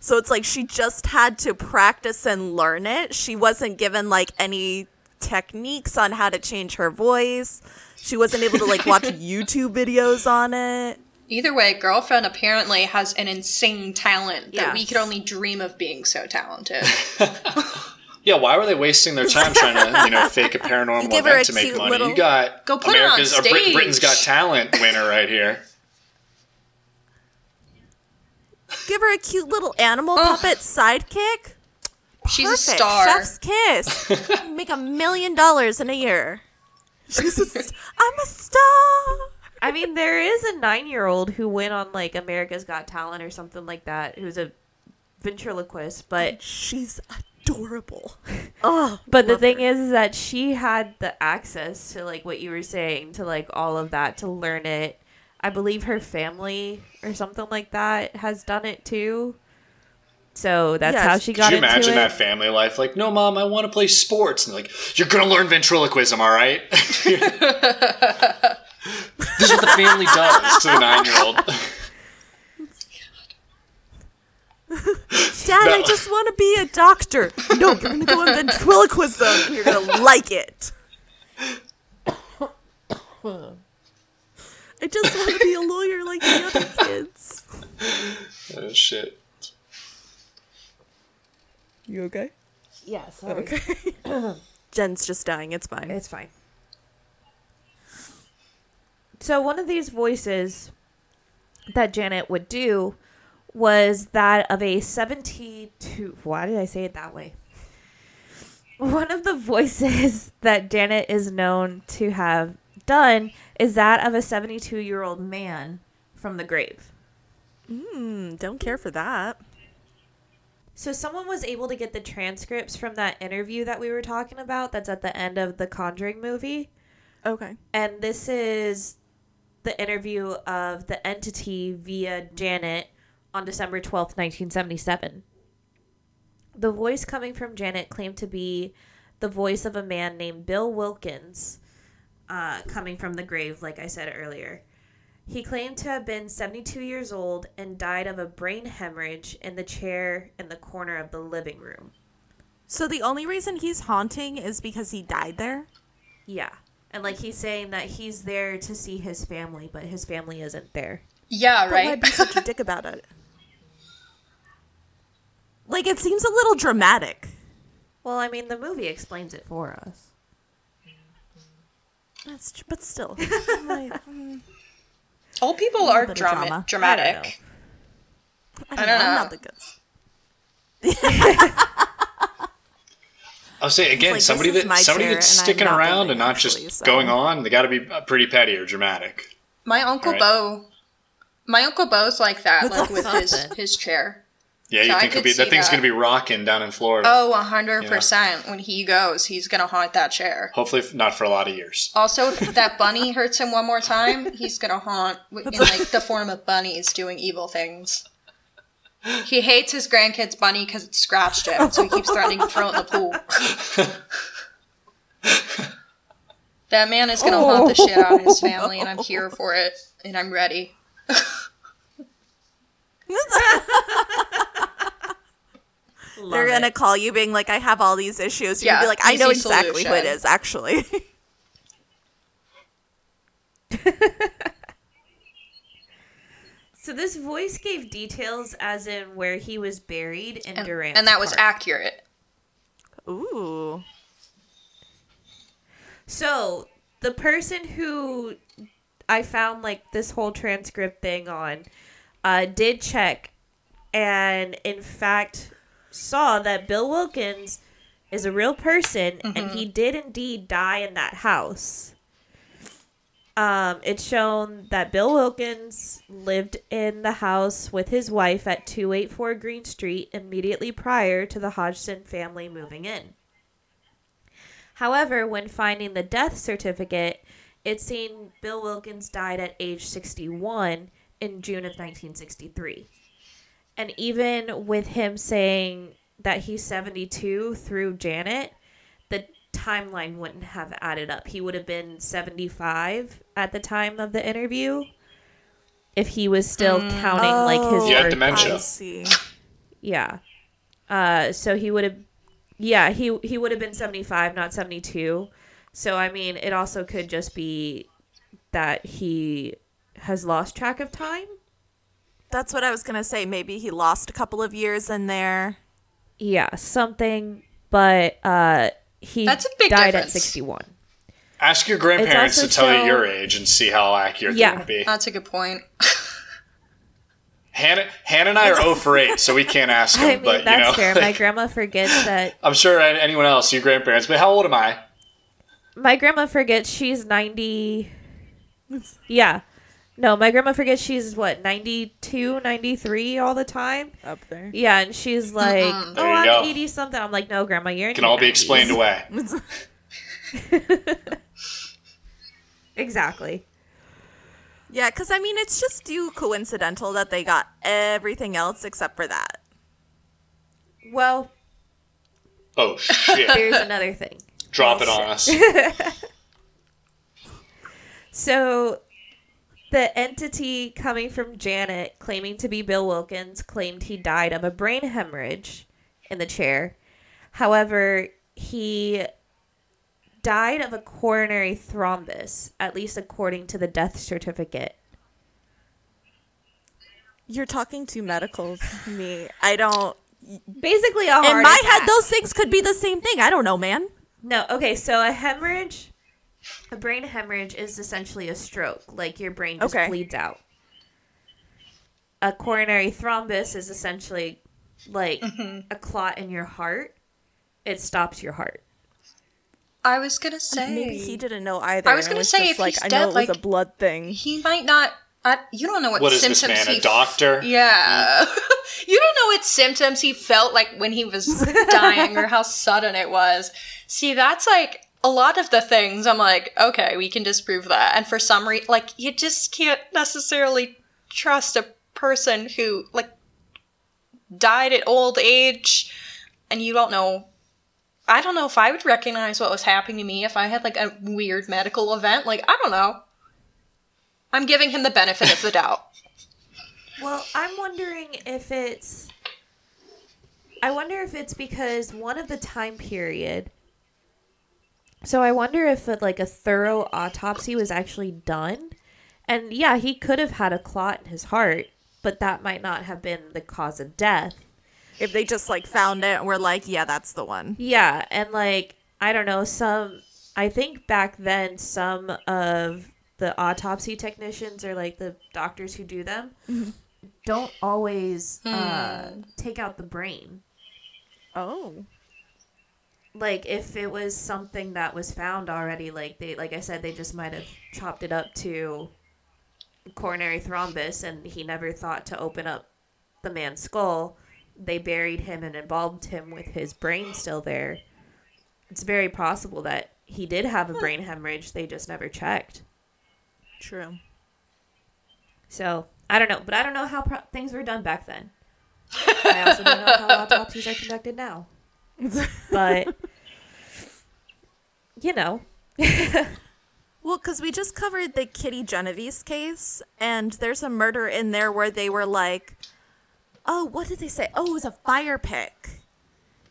So it's like she just had to practice and learn it. She wasn't given like any techniques on how to change her voice. She wasn't able to like watch YouTube videos on it. Either way, girlfriend apparently has an insane talent that we could only dream of being so talented. Yeah, why were they wasting their time trying to, you know, fake a paranormal give event a to make money? little- You got Go put her on America's or Brit- stage. Britain's Got Talent winner right here. Give her a cute little animal Ugh. puppet sidekick. She's a star. Chef's kiss. Make a million dollars in a year. She's a st- I'm a star. i mean there is a nine-year-old who went on like america's got talent or something like that who's a ventriloquist but She's adorable. Oh, But the thing her. is, is that she had the access to like what you were saying, to like all of that, to learn it. I believe her family or something like that has done it too. So that's Yeah, how could she Could got you into imagine it. that family life? Like, no, mom, I want to play sports. And like, you're going to learn ventriloquism, all right? this is what the family does to the nine year old. Dad, I just want to be a doctor. No, you're gonna go in ventriloquism. You're gonna like it. I just want to be a lawyer like the other kids. oh, shit. You okay? yeah, sorry. Okay. Jen's just dying. It's fine. It's fine. So one of these voices that Janet would do was that of a 72 why did I say it that way? One of the voices that Janet is known to have done is that of a 72-year-old man from the grave. Hmm, don't care for that. So someone was able to get the transcripts from that interview that we were talking about that's at the end of the Conjuring movie. Okay. And this is the interview of the entity via Janet on December 12th, 1977. The voice coming from Janet claimed to be the voice of a man named Bill Wilkins, uh, coming from the grave, like I said earlier. He claimed to have been 72 years old and died of a brain hemorrhage in the chair in the corner of the living room. So the only reason he's haunting is because he died there? Yeah. And like he's saying that he's there to see his family, but his family isn't there. Yeah, But why right. be such a dick about it? Like it seems a little dramatic. Well, I mean, the movie explains it for us. That's tr- but still. like, mm, Old people little are bit of drama- drama. dramatic. I don't, I know. don't I'm know. not the good. I'll say again, like, somebody that my somebody that's sticking not around and not actually, just so- going on. They got to be pretty petty or dramatic. My uncle Right. Bo, my uncle Bo's like that, That's like with his his chair. Yeah, you So I think could it'll be, that thing's going to be rocking down in Florida. Oh, 100%. When he goes, he's gonna haunt that chair. Hopefully, f- not for a lot of years. Also, if that bunny hurts him one more time, he's gonna haunt in like the form of bunnies doing evil things. He hates his grandkid's bunny because it scratched him, so he keeps threatening to throw it in the pool. that man is gonna haunt the shit out of his family, and I'm here for it, and I'm ready. Love They're gonna it. call you being like, I have all these issues. You're Yeah, gonna be like, I know easy exactly who it is, actually. So this voice gave details as in where he was buried in And, Durant. and that was Park. accurate. Ooh. So the person who I found like this whole transcript thing on uh, did check, and in fact saw that Bill Wilkins is a real person, and he did indeed die in that house. Um, it's shown that Bill Wilkins lived in the house with his wife at 284 Green Street immediately prior to the Hodgson family moving in. However, when finding the death certificate, it's seen Bill Wilkins died at age 61 in June of 1963. And even with him saying that he's 72 through Janet, the timeline wouldn't have added up. He would have been 75 at the time of the interview if he was still counting like his Yeah, dementia. I see. Yeah. Uh, so he would have, yeah, he he would have been seventy five, not seventy two. So I mean, it also could just be that he has lost track of time. That's what I was gonna say. Maybe he lost a couple of years in there. Yeah, something. But uh, he That's a big died difference. at sixty one. Ask your grandparents to tell you your age and see how accurate Yeah. they're going to be. That's a good point. Hannah, Hannah and I are 0 for 8, so we can't ask them. I mean, but, that's you know, fair. My grandma forgets that. I'm sure anyone else, your grandparents, but how old am I? My grandma forgets she's ninety. Yeah. No, my grandma forgets she's what 92, 93 all the time. Up there. Yeah, and she's like, "Oh, There you I'm go. eighty something." I'm like, "No, grandma, you're in Can your all be explained away. Exactly. Yeah, because I mean, it's just too coincidental that they got everything else except for that. Well, Oh, shit. here's another thing. Drop it on us. So, the entity coming from Janet, claiming to be Bill Wilkins, claimed he died of a brain hemorrhage in the chair. However, he died of a coronary thrombus, at least according to the death certificate. You're talking to me. I don't. Basically, a heart In my attack. head, those things could be the same thing. I don't know, man. No, okay, so a hemorrhage, a brain hemorrhage is essentially a stroke. Like your brain just Okay. bleeds out. A coronary thrombus is essentially like mm-hmm. a clot in your heart. It stops your heart. I was gonna say Maybe he didn't know either. I was gonna it say, just if like he's I dead, know it was like- a blood thing. he might not. I, you don't know what, symptoms. What is this symptoms man, a doctor? Yeah. you don't know what symptoms he felt like when he was dying or how sudden it was. See, that's like a lot of the things I'm like, okay, we can disprove that. And for some reason, like, you just can't necessarily trust a person who, like, died at old age and you don't know. I don't know if I would recognize what was happening to me if I had, like, a weird medical event. Like, I don't know. I'm giving him the benefit of the doubt. Well, I'm wondering if it's. I wonder if it's because one of the time period. So I wonder if uh, like a thorough autopsy was actually done, and yeah, he could have had a clot in his heart, but that might not have been the cause of death. If they just like found it and were like, yeah, that's the one. Yeah, and like I don't know, some I think back then some of the autopsy technicians or like the doctors who do them mm-hmm. don't always uh, hmm. take out the brain. Oh. Like if it was something that was found already, like they like I said, they just might have chopped it up to coronary thrombus and he never thought to open up the man's skull. They buried him and embalmed him with his brain still there. It's very possible that he did have a brain hemorrhage. They just never checked. True. So I don't know, but I don't know how pro- things were done back then. I also don't know how autopsies are conducted now. But you know, Well, because we just covered the Kitty Genovese case, and there's a murder in there where they were like, oh, what did they say? Oh, it was a fire pick.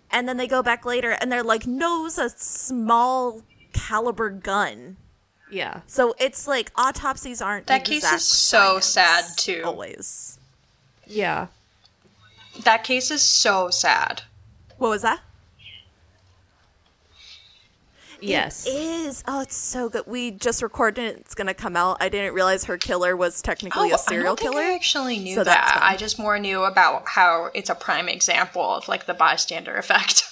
And then they go back later and they're like, no, it was a small caliber gun. yeah. So it's like autopsies aren't That case is so science, sad, too. Always. Yeah. That case is so sad. What was that? Yes. It is. Oh, it's so good. We just recorded it. It's going to come out. I didn't realize her killer was technically a serial Oh, I don't killer. Think I actually knew So that. fun. I just more knew about how it's a prime example of like the bystander effect.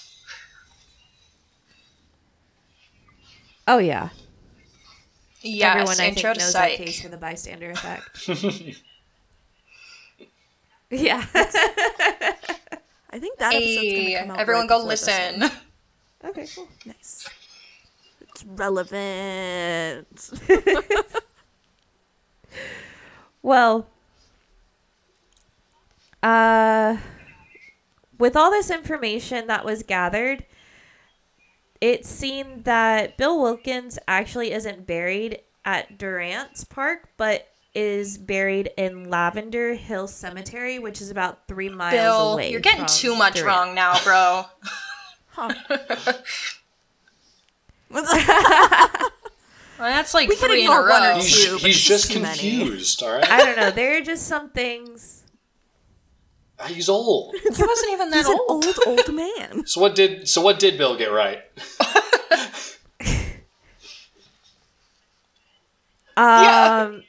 Oh yeah. yes, Everyone I intro think to knows Psych. that case for the bystander effect. yeah. I think that episode's gonna come out. everyone right go listen. okay. Cool. Nice. It's relevant. Well, uh, with all this information that was gathered, it seemed that Bill Wilkins actually isn't buried at Durant's Park, but is buried in Lavender Hill Cemetery, which is about three miles Bill, away. you're getting from too much Durant. wrong now, bro. Well, that's like We can three in a ignore one or row. two. He's, but he's it's just just too many. confused, all right? I don't know. There are just some things. He's old. He wasn't even that He's an old. old, old man. So what did so what did Bill get right? Um,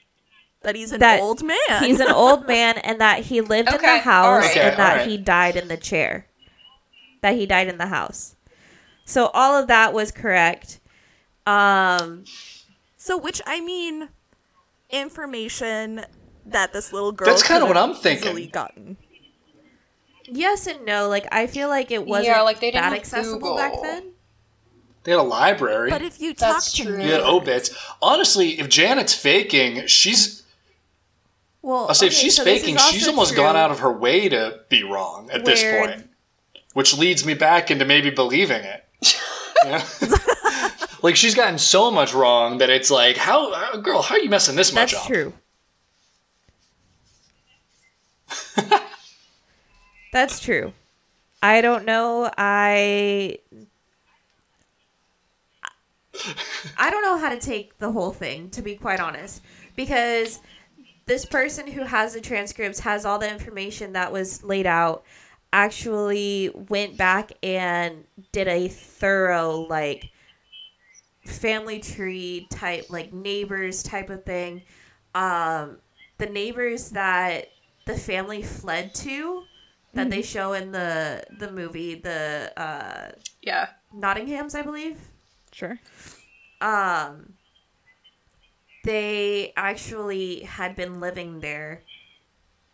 That he's an That old man. he's an old man and that he lived in Okay, the house alright. Okay, and that alright. he died in the chair. That he died in the house. So all of that was correct. Um so, which I mean, information that this little girl. That's kinda what I'm thinking. easily Gotten. yes and no. Like I feel like it wasn't Yeah, like, they didn't that have accessible back then. They had a library. But if you talk That's to true. me, you had obits. Honestly, if Janet's faking, she's Well, I'll say if okay, she's so this faking, is she's almost true. gone out of her way to be wrong at this point. Which leads me back into maybe believing it. Like she's gotten so much wrong that it's like, how uh, girl, how are you messing this much That's up? true. That's true. I don't know. I I don't know how to take the whole thing to be quite honest because this person who has the transcripts has all the information that was laid out actually went back and did a thorough like family tree type like neighbors type of thing um the neighbors that the family fled to that they show in the the movie the uh Yeah. nottinghams i believe sure. um they actually had been living there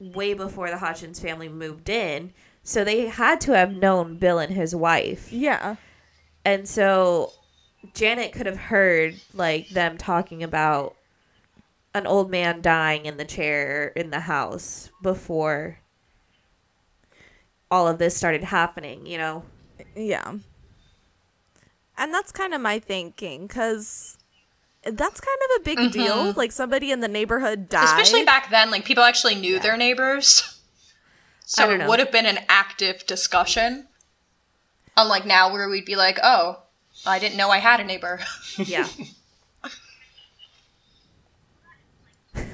way before the Hodgson family moved in so they had to have known bill and his wife Yeah. and so Janet could have heard like them talking about an old man dying in the chair in the house before all of this started happening, you know. Yeah. And that's kind of my thinking, because that's kind of a big deal. Mm-hmm. Like somebody in the neighborhood died. Especially back then, like people actually knew their neighbors. So don't it know. would have been an active discussion. Unlike now where we'd be like, oh, I didn't know I had a neighbor. Yeah.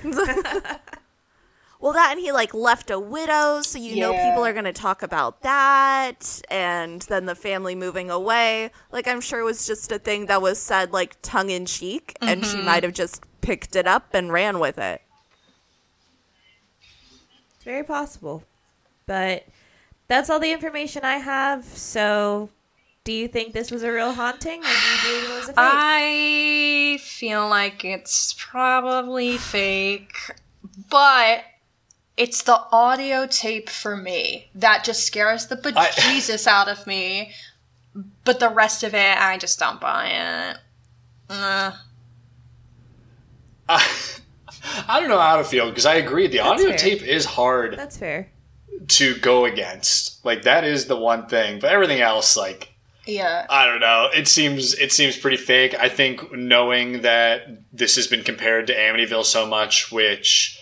Well, that and he like left a widow, so you know people are going to talk about that, and then the family moving away. Like I'm sure it was just a thing that was said like tongue in cheek, and she mm-hmm. might have just picked it up and ran with it. It's very possible. But that's all the information I have. So, do you think this was a real haunting or do you believe it was a fake? I feel like it's probably fake, but it's the audio tape for me that just scares the I- bejesus out of me. But the rest of it, I just don't buy it. Uh, I, I don't know how to feel because I agree. The audio fair. tape is hard that's fair. To go against. Like that is the one thing, but everything else, like yeah. I don't know. It seems it seems pretty fake. I think knowing that this has been compared to Amityville so much, which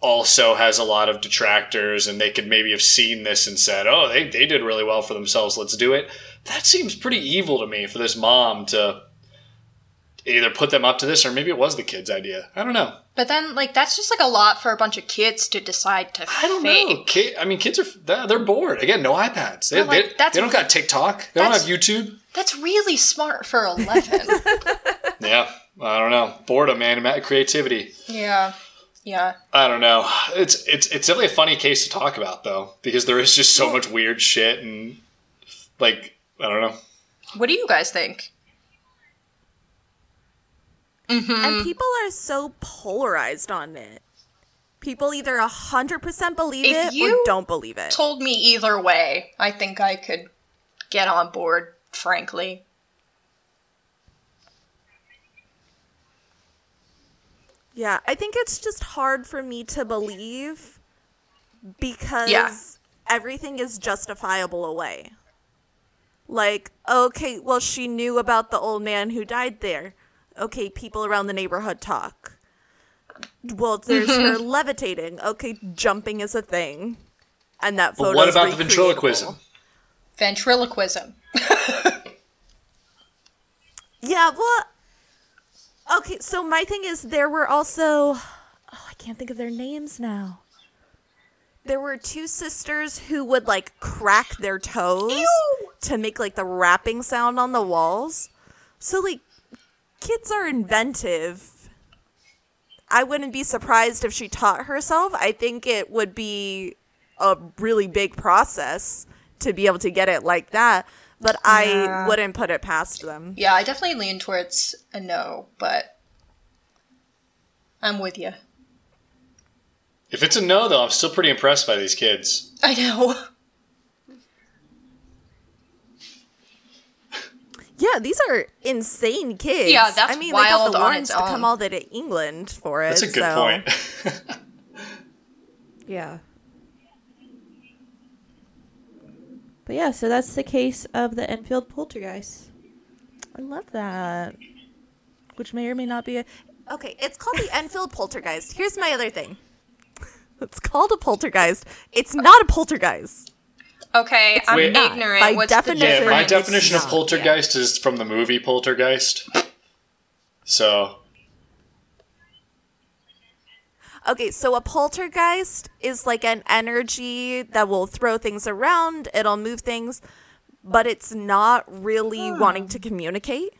also has a lot of detractors, and they could maybe have seen this and said, "Oh, they they did really well for themselves. Let's do it." That seems pretty evil to me for this mom to either put them up to this, or maybe it was the kid's idea. I don't know. But then, like, that's just like a lot for a bunch of kids to decide to I don't fake. know. Kid, I mean, kids are they're bored. Again, no iPads. They, like, they, they don't got TikTok. They don't have YouTube. That's really smart for 11. Yeah, I don't know. Boredom, man. Creativity. yeah. Yeah. I don't know. It's it's it's definitely a funny case to talk about though, because there is just so much weird shit and like I don't know. What do you guys think? Mm-hmm. And people are so polarized on it. People either 100% believe If it or don't believe it. Told me either way. I think I could get on board, frankly. Yeah, I think it's just hard for me to believe because Yeah. everything is justifiable away. Like, okay, well, she knew about the old man who died there. Okay, people around the neighborhood talk. Well, there's her mm-hmm. levitating. Okay, jumping is a thing. And that photo But what about the ventriloquism? Ventriloquism. Yeah, well, okay. So my thing is, there were also, oh, I can't think of their names now. There were two sisters who would like crack their toes to make like the rapping sound on the walls. So like, kids are inventive. I wouldn't be surprised if she taught herself. I think it would be a really big process to be able to get it like that. But I Yeah. wouldn't put it past them. Yeah, I definitely lean towards a no, but I'm with you. If it's a no though, I'm still pretty impressed by these kids. I know. Yeah, these are insane kids. Yeah, that's I mean, they got the on Warrens to come all the way to England for it. That's a good so- point. Yeah. But yeah, so that's the case of the Enfield poltergeist. I love that. Which may or may not be a. Okay, it's called the Enfield poltergeist. Here's my other thing. It's called a poltergeist. It's not a poltergeist. Okay, I'm Wait. ignorant. By What's definition- the yeah, my definition of not, poltergeist is from the movie Poltergeist. So Okay, so a poltergeist is like an energy that will throw things around, it'll move things, but it's not really hmm. wanting to communicate.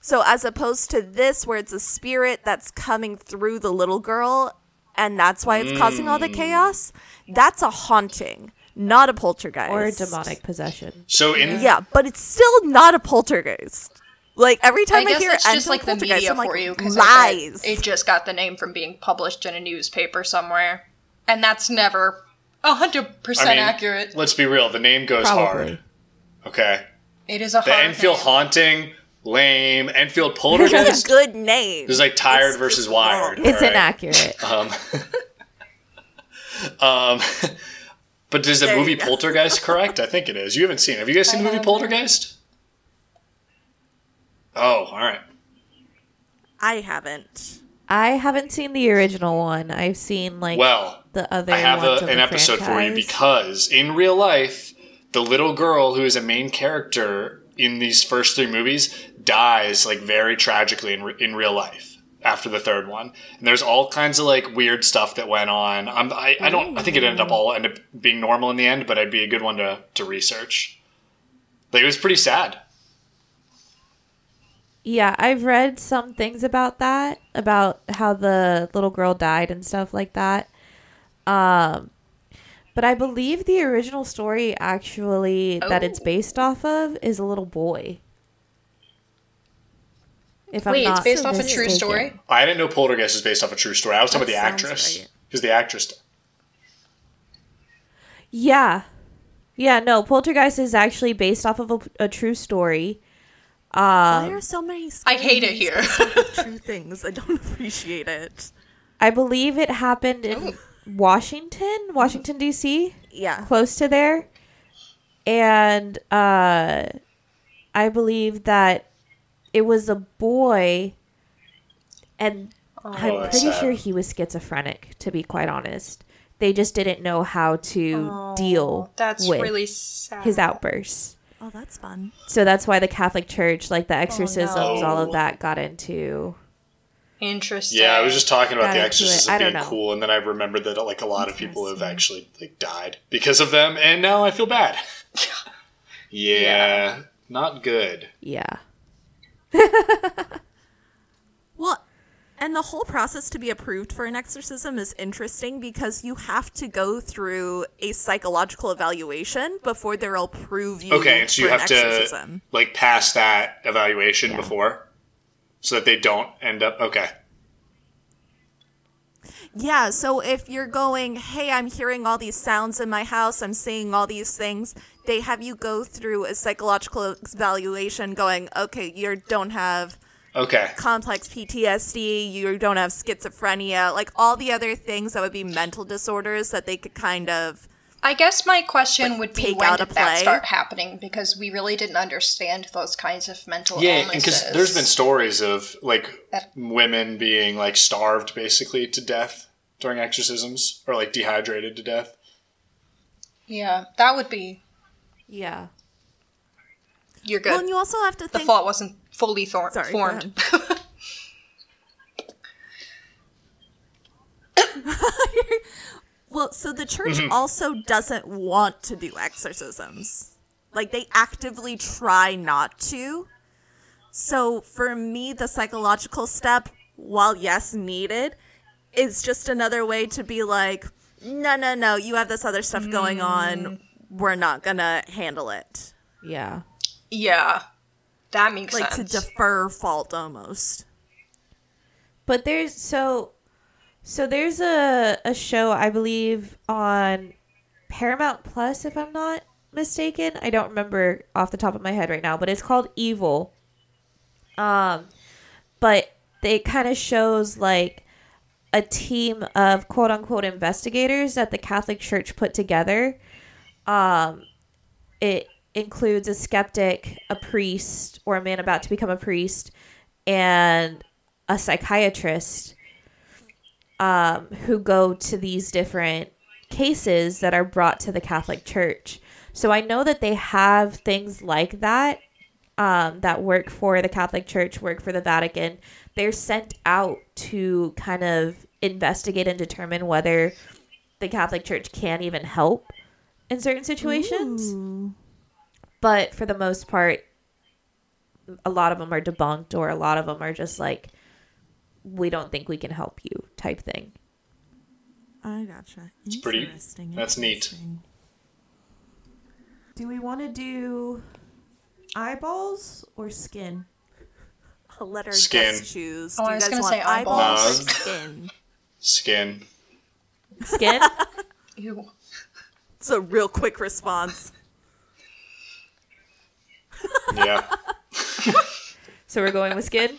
So, as opposed to this, where it's a spirit that's coming through the little girl, and that's why it's causing all the hmm. chaos, that's a haunting, not a poltergeist. Or a demonic possession. so in Yeah, but it's still not a poltergeist. Like every time I, guess hear it's just like the poltergeist, media I'm like, for you because lies. it just got the name from being published in a newspaper somewhere, and that's never hundred percent I mean, accurate. let's be real. The name goes Probably. hard. Okay, It is a the hard Enfield name. haunting, lame. Enfield it's poltergeist. a good name. It's like tired It's versus just wired. wrong. It's alright? inaccurate. Um, um, but is the There movie. Poltergeist correct? I think it is. You haven't seen. it. Have you guys seen the movie haven't. Poltergeist? Oh, all right. I haven't. I haven't seen the original one. I've seen like Well, the other I have ones a, of an the episode for you because in real life, the little girl who is a main character in these first three movies dies like very tragically in, re- in real life after the third one. And there's all kinds of like weird stuff that went on. I'm, I, I don't. I think it ended up all end up being normal in the end, but it'd be a good one to to research. Like it was pretty sad. Yeah, I've read some things about that, about how the little girl died and stuff like that. Um, but I believe the original story actually that it's Oh. based off of is a little boy. If I'm Wait, it's not based off a true mistaken. story? I didn't know Poltergeist is based off a true story. I was talking That about the sounds actress right. because the actress. Yeah, yeah. No, Poltergeist is actually based off of a, a true story. Why Um, are so many? I hate it here. based off of true things. I don't appreciate it. I believe it happened in Washington, Washington D.C. Yeah. close to there and uh i believe that it was a boy and oh, i'm Oh, pretty sad. sure he was schizophrenic to be quite honest they just didn't know how to oh, deal That's with really sad. his outbursts Oh, that's fun. so that's why the catholic church like the oh, exorcisms all no. of that got into Interesting. Yeah, I was just talking about Got the into it. exorcism being know. cool, and then I remembered that like a lot of people have actually like died because of them, and now I feel bad. yeah, Yeah. not good. yeah Well, and the whole process to be approved for an exorcism is interesting because you have to go through a psychological evaluation before they'll approve you. Okay, so you have to like pass that evaluation Yeah. before, so that they don't end up. Okay, Yeah, so if you're going, hey, I'm hearing all these sounds in my house, I'm seeing all these things, they have you go through a psychological evaluation going, okay, you don't have okay, complex PTSD, you don't have schizophrenia, like all the other things that would be mental disorders that they could kind of. I guess my question would be take when out did a that start happening? Because we really didn't understand those kinds of mental yeah, illnesses. because there's been stories of like That- women being like starved basically to death during exorcisms, or like dehydrated to death. Yeah, that would be. yeah You're good. Well, and you also have to the think. fault wasn't fully thor- Sorry, go formed. Well, so the church mm-hmm. also doesn't want to do exorcisms. Like they actively try not to. So for me, the psychological step, while yes needed, is just another way to be like, no, no, no, you have this other stuff going on. Mm. We're not gonna handle it. yeah yeah, that makes Like sense. to defer fault almost. But there's so so there's a a show I believe on Paramount Plus if I'm not mistaken. I don't remember off the top of my head right now, but it's called Evil. Um but it kind of shows like a team of quote unquote investigators that the Catholic Church put together. Um it includes a skeptic, a priest, or a man about to become a priest, and a psychiatrist um, who go to these different cases that are brought to the Catholic Church. So I know that they have things like that um, that work for the Catholic Church, work for the Vatican. They're sent out to kind of investigate and determine whether the Catholic Church can even help in certain situations. But for the most part, a lot of them are debunked, or a lot of them are just like, we don't think we can help you type thing. I gotcha. It's pretty- Interesting, that's neat. Do we want to do eyeballs or skin? I'll let our Skin. guests choose. Oh, Do I was gonna say eyeballs eyeballs. or No. skin? Skin. Skin? Ew. It's a real quick response. Yeah. so we're going with skin?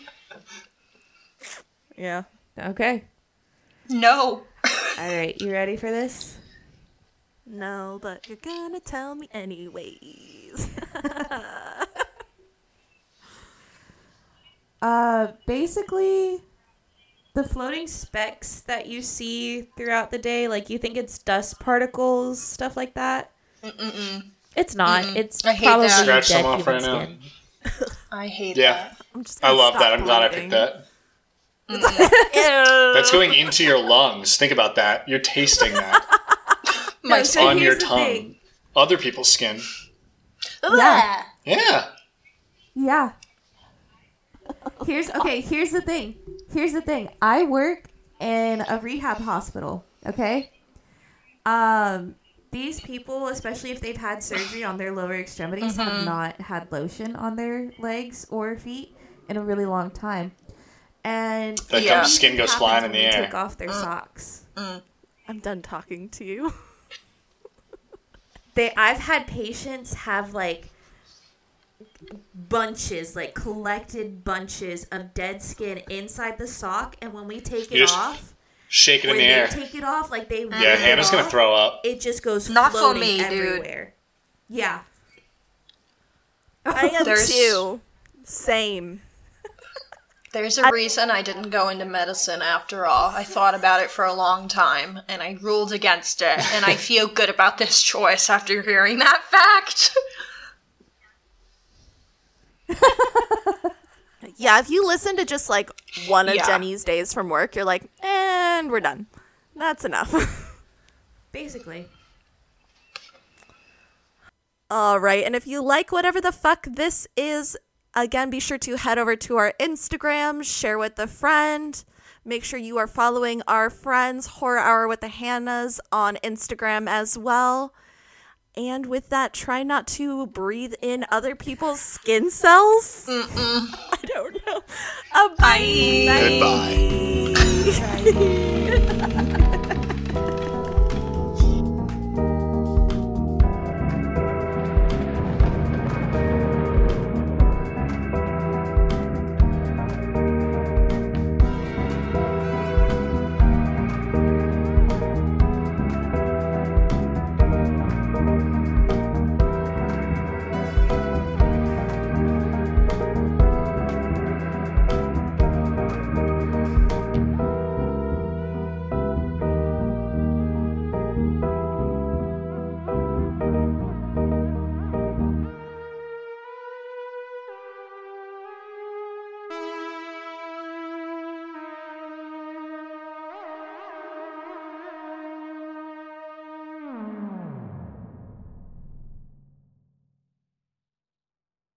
Yeah. Okay. No. All right. You ready for this? No, but you're gonna tell me anyways. Uh, basically, The floating specks that you see throughout the day, like you think it's dust particles, stuff like that. Mm-mm-mm. It's not. It's I hate probably that. Scratch dead some off human right now. I hate Yeah. that. I'm just I love that. I'm glad I picked that. Ew. That's going into your lungs. Think about that. You're tasting that My so on your tongue. thing. Other people's skin. Yeah. Yeah. Yeah. Here's okay, here's the thing. Here's the thing. I work in a rehab hospital, okay? Um these people, especially if they've had surgery on their lower extremities, have not had lotion on their legs or feet in a really long time. And That Yeah. comes, skin goes flying in the we air. Take off their mm. socks. Mm. I'm done talking to you. They, I've had patients have like bunches, like collected bunches of dead skin inside the sock, and when we take You it off, Shake it in the they air. take it off, like they Yeah, rip it Hannah's gonna throw up. It just goes Not for floating me, dude. everywhere. Yeah, I am There's- too. Same. There's a reason I didn't go into medicine after all. I thought about it for a long time and I ruled against it, and I feel good about this choice after hearing that fact. Yeah, if you listen to just like one of Yeah. Jenny's days from work, you're like, and we're done. That's enough. basically. All right. And if you like whatever the fuck this is, again, be sure to head over to our Instagram, share with a friend. Make sure you are following our friends, Horror Hour with the Hannas, on Instagram as well. And with that, try not to breathe in other people's skin cells. I don't know. Uh, bye. Goodbye. Bye.